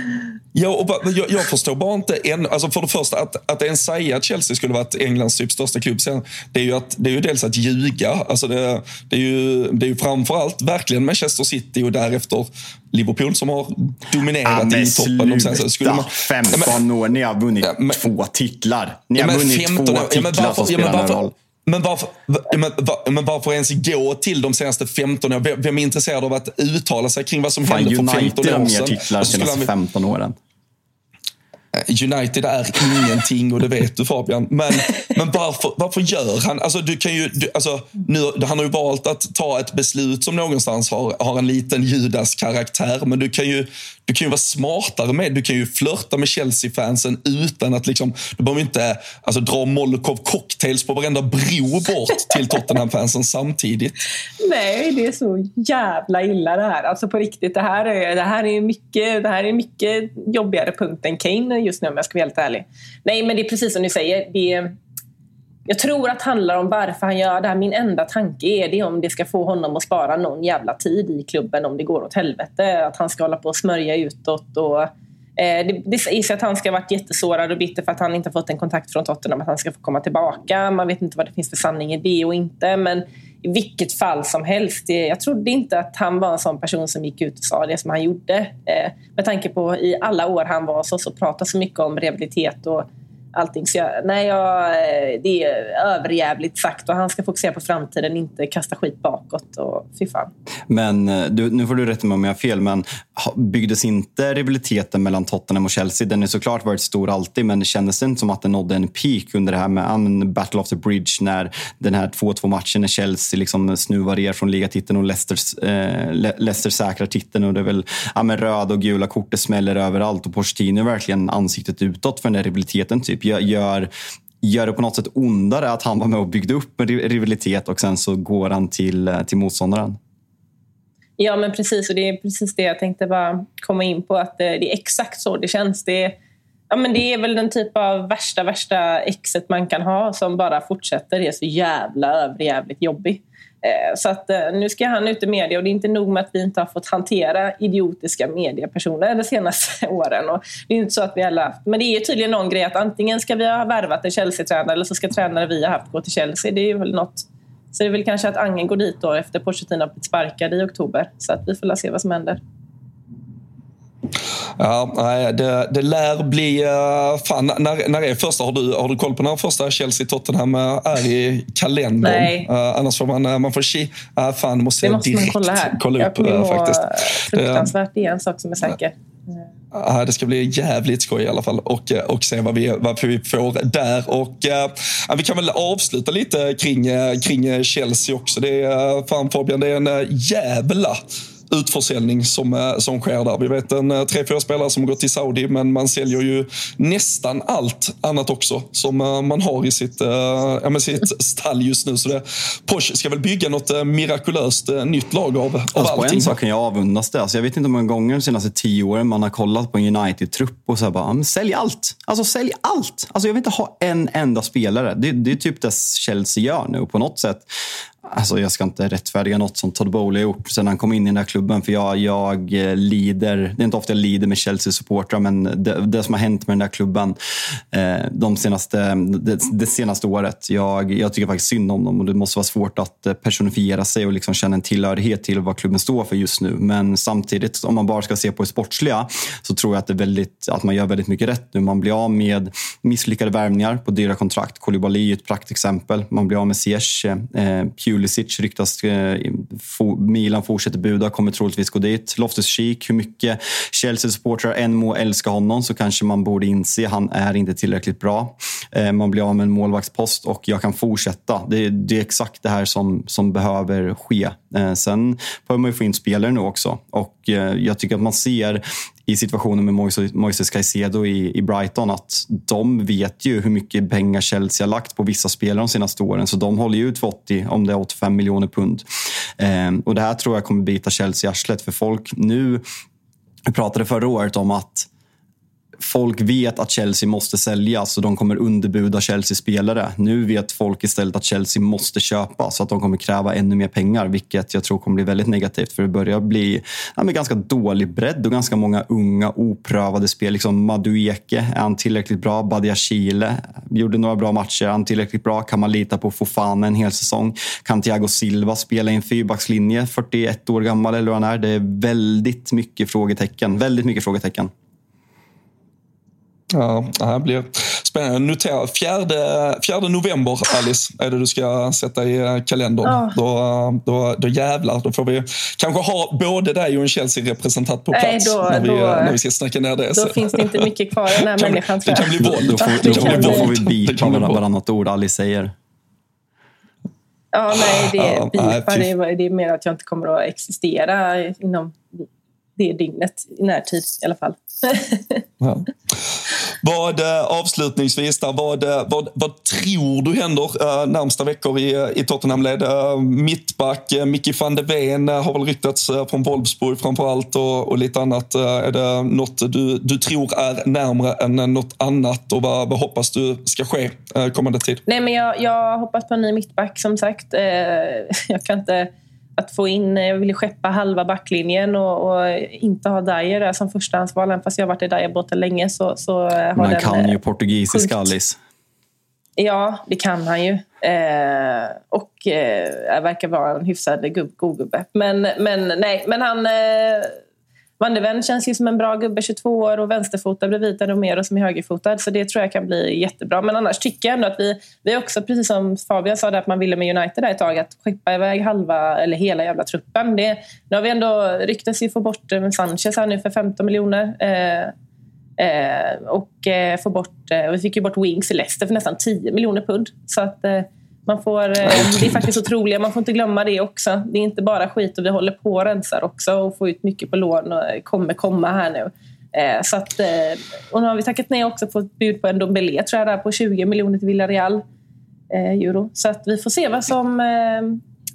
Ja, och bara, jag, jag förstår bara inte en, alltså för det första att, att ens säga att Chelsea skulle varit Englands typ största klubb sen, det är ju, att, det är ju dels att ljuga. Alltså det, det, är ju, det är ju framförallt verkligen Manchester City och därefter Liverpool som har dominerat Ja, i toppen. De senaste. Skulle man, 15 år, ni har vunnit Ja, men- två titlar. Ni Ja, har men vunnit 15 två år. Ja, men titlar varför- som ja, men spelar någon varför- roll. Men varför, va- men, va- men varför ens gå till de senaste 15 åren? Vem- är intresserad av att uttala sig kring vad som hände för 15 United har år mer sedan? titlar de senaste han- 15 åren. Eh, United är ingenting och det vet du Fabian. Men, men varför, varför gör han... Alltså, du kan ju, du, alltså, nu, han har ju valt att ta ett beslut som någonstans har, har en liten Judas-karaktär. Men du kan, ju, du kan ju vara smartare med Du kan ju flörta med Chelsea-fansen utan att... Liksom, du behöver inte alltså, dra Molotov cocktails på varenda bro bort till Tottenham-fansen samtidigt. Nej, det är så jävla illa det här. Alltså på riktigt, det här är, det här är, mycket, det här är mycket jobbigare punkt än Kane just nu om jag ska vara helt ärlig. Nej, men det är precis som ni säger. Det är, jag tror att det handlar om varför han gör det här. Min enda tanke är det om det ska få honom att spara någon jävla tid i klubben om det går åt helvete. Att han ska hålla på och smörja utåt och eh, det, det sägs att han ska ha varit jättesårad och bitter för att han inte har fått en kontakt från Tottenham, att han ska få komma tillbaka. Man vet inte vad det finns för sanning i det och inte. Men i vilket fall som helst. Jag trodde inte att han var en sån person som gick ut och sa det som han gjorde. Eh, med tanke på i alla år han var så, så pratade så mycket om rehabilitet och allting. Så jag, nej, jag, eh, det är överjävligt sagt och han ska fokusera på framtiden, inte kasta skit bakåt. Och, fy fan. Men eh, du, nu får du rätta mig om jag har fel, men byggdes inte rivaliteten mellan Tottenham och Chelsea? Den har såklart varit stor alltid, men det kändes inte som att den nådde en peak under det här med Battle of the Bridge när den här 2-2 matchen när Chelsea liksom snuvar er från ligatiteln och Leicester, eh, Le- Leicester säkrar titeln. Och det är väl ja, röda och gula kort, det smäller överallt och Pochettino är verkligen ansiktet utåt för den där rivaliteten. Typ. Gör, gör, det på något sätt ondare att han var med och byggde upp en rivalitet och sen så går han till, eh, till motståndaren? Ja, men precis. Och det är precis det jag tänkte bara komma in på. Att eh, det är exakt så det känns. Det är, ja, men det är väl den typ av värsta, värsta exet man kan ha som bara fortsätter. Det är så jävla överjävligt jobbig. Eh, så att eh, nu ska han ut i media och det är inte nog med att vi inte har fått hantera idiotiska mediepersoner de senaste åren. Och det är inte så att vi alla haft. Men det är tydligen någon grej att antingen ska vi ha värvat en Chelsea-tränare eller så ska tränare vi har haft gå till Chelsea. Det är väl något så det är väl kanske att Angen går dit då efter Pochettino har blivit sparkad i oktober. Så att vi får se vad som händer. Ja, det, det lär bli... Uh, fan, när, när är första? Har du, har du koll på när första Chelsea-Tottenham eh, är i kalendern? Nej. Uh, annars får man, man får ki... Uh, fan, måste Det jag måste man direkt kolla här. kolla jag upp kommer uh, faktiskt. fruktansvärt. Det är en sak som är säker. Ja, det ska bli jävligt skoj i alla fall och, eh, och se vad vi, vad vi får där. Och, eh, ja, vi kan väl avsluta lite kring, eh, kring Chelsea också. Det är, eh, fan Fabian, det är en eh, jävla utförsäljning som, eh, som sker där. Vi vet en eh, tre, fyra spelare som gått till Saudi, men man säljer ju nästan allt annat också som eh, man har i sitt, ja, men sitt stall just nu. Så det, Porsche ska väl bygga något mirakulöst nytt lag av, av Alltså på allting. en sak kan jag avundas det. Alltså jag vet inte hur många gånger de senaste tio åren man har kollat på en United-trupp och så här bara, "Ja, men sälj allt. Alltså sälj allt. Alltså jag vill inte ha en enda spelare. Det, det är typ det Chelsea gör nu. På något sätt, alltså jag ska inte rättfärdiga något som Todd Bowley har gjort sedan han kom in i den här klubben. För jag, jag eh, lider, det är inte ofta jag lider med Chelsea-supportrar, men det, det som har hänt med den där klubben eh, de senaste, det, det senaste året. Jag, jag tycker faktiskt synd om dem och det måste vara svårt att eh, personifiera sig och liksom känna en tillhörighet till vad klubben står för just nu. Men samtidigt, om man bara ska se på det sportsliga, så tror jag att, det är väldigt, att man gör väldigt mycket rätt nu. Man blir av med misslyckade värvningar på dyra kontrakt. Koulibaly är ett praktexempel. Man blir av med Ziyech. Eh, eh Pulisic ryktas... Eh, Milan fortsätter buda, kommer troligtvis gå dit. Loftus-Cheek, hur mycket Chelsea-supportrar än må älska honom så kanske man borde inse att han är inte tillräckligt bra. Eh, man blir av med en målvaktspost och jag kan fortsätta. Det, det är exakt det här som, som behöver ske. Eh, sen behöver man ju få in spelare nu också. Och Eh, jag tycker att man ser i situationen med Moises, Caicedo i, Brighton att de vet ju hur mycket pengar Chelsea har lagt på vissa spelare de senaste åren. Så de håller ju ut för 80, om det är 85 miljoner pund. Eh, och det här tror jag kommer bita Chelsea i arslet. För folk nu, vi pratade förra året om att folk vet att Chelsea måste säljas och de kommer underbuda Chelsea-spelare. Nu vet folk istället att Chelsea måste köpa så att de kommer kräva ännu mer pengar, vilket jag tror kommer bli väldigt negativt. För det börjar bli ja, med ganska dålig bredd och ganska många unga oprövade spel. Liksom Madueke, är han tillräckligt bra? Badia Chile gjorde några bra matcher. Är han tillräckligt bra? Kan man lita på Fofana en hel säsong? Kan Thiago Silva spela i en fyrbackslinje? 41 år gammal eller hur han är. Det är väldigt mycket frågetecken. Väldigt mycket frågetecken. Ja, det blir spännande. Notera, fjärde, fjärde november, Alice, är det du ska sätta i eh, kalendern. Ja. Då, då, då jävlar, då får vi kanske ha både dig och en Chelsea-representant på plats Nej, då, när, vi, då, när vi ska snacka ner det. Då finns det inte mycket kvar i den här människan. Det kan bli våld. Då får, då, då, då får vi bipa varannat ord Alice säger. Ja, nej, det, ja, bipa, det, är, det är mer att jag inte kommer att existera inom det dygnet i närtid i alla fall. ja. Vad eh, avslutningsvis, där, vad, eh, vad, vad tror du händer äh, närmsta veckor i, i Tottenham-led? Äh, mittback, äh, Micke van de Ven har väl ryktats från Wolfsburg framför allt och, och lite annat. Är det något du, du tror är närmre än något annat och vad, vad hoppas du ska ske kommande tid? Nej, men jag, jag hoppas på en ny mittback som sagt. Jag kan inte att få in, jag ville skeppa halva backlinjen och, och inte ha Dyer där som förstahandsval. Även fast jag har varit i Dyer-båten länge så, så har Men han kan ju eh, portugisiska, Alice. Ja, det kan han ju. Eh, och eh, verkar vara en hyfsad gubb, god gubbe. Men, men, nej, men han... Eh, Van de Ven känns ju som en bra gubbe, 22 år och vänsterfotad bredvid Romero som är högerfotad. Så det tror jag kan bli jättebra. Men annars tycker jag ändå att vi, vi också, precis som Fabian sa, att man ville med United där ett tag, att skeppa iväg halva eller hela jävla truppen. Det, nu har vi ändå ryktats ju få bort eh, Sanchez här nu för 15 miljoner. Eh, eh, och eh, få bort, eh, vi fick ju bort Wings i Leicester för nästan 10 miljoner pund. Så att eh, man får, eh, det är faktiskt otroligt. Man får inte glömma det också. Det är inte bara skit och vi håller på och rensar också och får ut mycket på lån och kommer komma här nu. Eh, så att, eh, och nu har vi tackat nej också på ett bud på en Dombele tror jag där på 20 miljoner till Villarreal euro. Så att vi får se vad som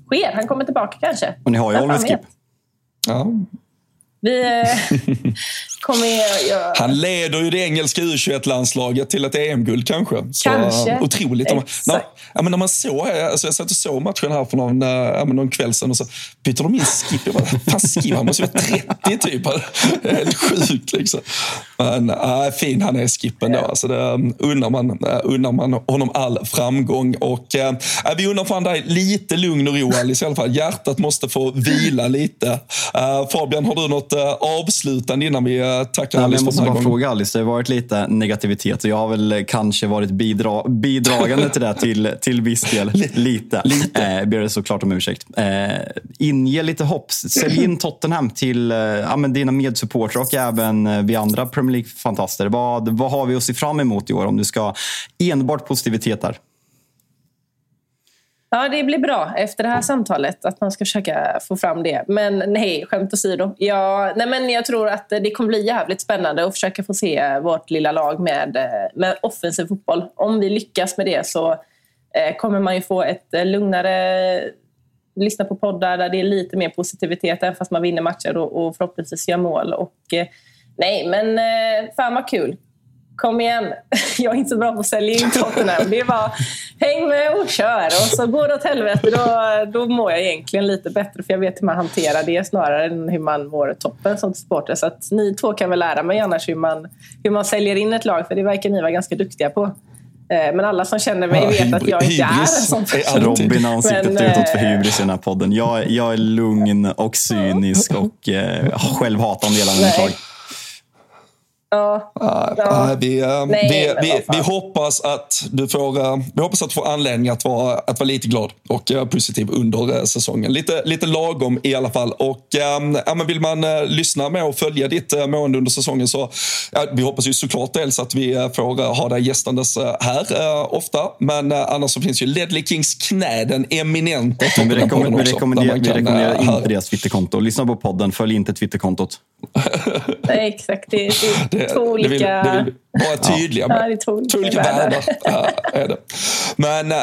sker. Han kommer tillbaka kanske. Och ni har ju Oliver Skip. Ja, vi eh, kommer göra... Han leder ju det engelska U21-landslaget till ett EM-guld kanske. Så, kanske. Otroligt. När, ja, men när man såg, alltså jag satt och såg matchen här för någon, ja, någon kväll sedan och så byter de in Skip. Jag bara, fan Skip, han måste vara 30 typ. Helt sjukt liksom. Men äh, fin han är Skippen då. Alltså, det unnar man, unnar man honom all framgång. Och, äh, vi unnar fan dig lite lugn och ro Alice i alla fall. Hjärtat måste få vila lite. Äh, Fabian, har du något äh, avslutande innan vi äh, tackar Nej, Alice Jag måste bara gången? fråga Alice, det har varit lite negativitet och jag har väl kanske varit bidra bidragande till det till, till viss del. Lite. lite. Eh, ber det såklart om ursäkt. Eh, inge lite hopp. Sälj in Tottenham till eh, ja, men dina medsupportrar och även vi andra Premier League-fantaster. Vad, vad har vi att se fram emot i år om du ska enbart positivitet där? Ja, det blir bra efter det här samtalet att man ska försöka få fram det. Men nej, skämt åsido. Ja, nej, men jag tror att det kommer bli jävligt spännande att försöka få se vårt lilla lag med, med offensiv fotboll. Om vi lyckas med det så eh, kommer man ju få ett eh, lugnare lyssna på poddar där det är lite mer positivitet även fast man vinner matcher och, och förhoppningsvis gör mål. Och, eh, nej, men fan vad kul kom igen, jag är inte så bra på att sälja in Tottenham. Det är bara häng med och kör. Och så går det åt helvete, då, då mår jag egentligen lite bättre för jag vet hur man hanterar det snarare än hur man mår toppen som supporter. Så att ni två kan väl lära mig annars hur man, hur man säljer in ett lag, för det verkar ni vara ganska duktiga på. Eh, men alla som känner mig ja, vet att jag inte är en sån person. Robin ansiktet Men, utåt för eh, hybris i den här podden. Jag, jag är lugn och cynisk och eh, självhatande hela mitt lag. Ja. Ja. vi, Nej, vi, vi, vi hoppas att du får, uh, vi hoppas att du får anledning att vara, att vara lite glad och uh, positiv under säsongen. Lite, lite lagom i alla fall. Och, um, ja, men vill man lyssna med och följa ditt mående under säsongen så ja, vi hoppas ju såklart dels att vi får ha dig gästandes här ofta. Men annars så finns ju Ledley Kings knä, den eminenta vi, rekommenderar, vi, rekommenderar, vi rekommenderar inte höra. deras Twitterkonto. Lyssna på podden, följ inte Twitterkontot. Nej, exakt. Det, det två det, vill, olika... det vill vi vara tydliga med. Ja, världar. världar. Ja, är det. Men äh,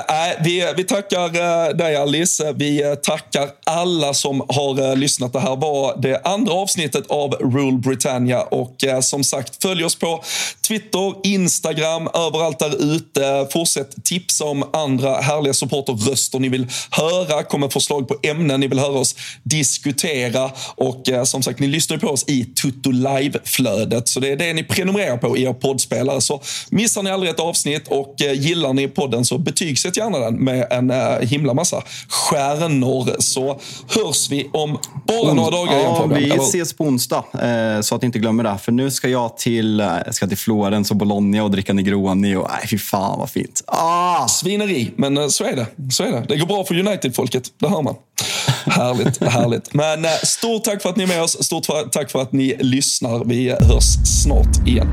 vi, vi tackar äh, dig Alice. Vi äh, tackar alla som har äh, lyssnat. Det här var det andra avsnittet av Rule Britannia. Och äh, som sagt, följ oss på Twitter, Instagram, överallt där ute. Fortsätt tipsa om andra härliga supporterröster ni vill höra. Kom med förslag på ämnen ni vill höra oss diskutera. Och äh, som sagt, ni lyssnar på oss i Tutto Live-flödet. Så det är det ni prenumererar på i er poddspelare. Så missar ni aldrig ett avsnitt och eh, gillar ni podden så betygsätt gärna den med en eh, himla massa stjärnor. Så hörs vi om bara några dagar igen Ja, vi eller ses på onsdag, eh, så att ni inte glömmer det. För nu ska jag till, jag ska till Florens och Bologna och dricka Negroni. Och, nej, fy fan vad fint. Ah! Svineri, men så är det. Så är det. det går bra för United-folket, det hör man. Härligt, härligt. Men stort tack för att ni är med oss. Stort tack för att ni lyssnar. Vi hörs snart igen.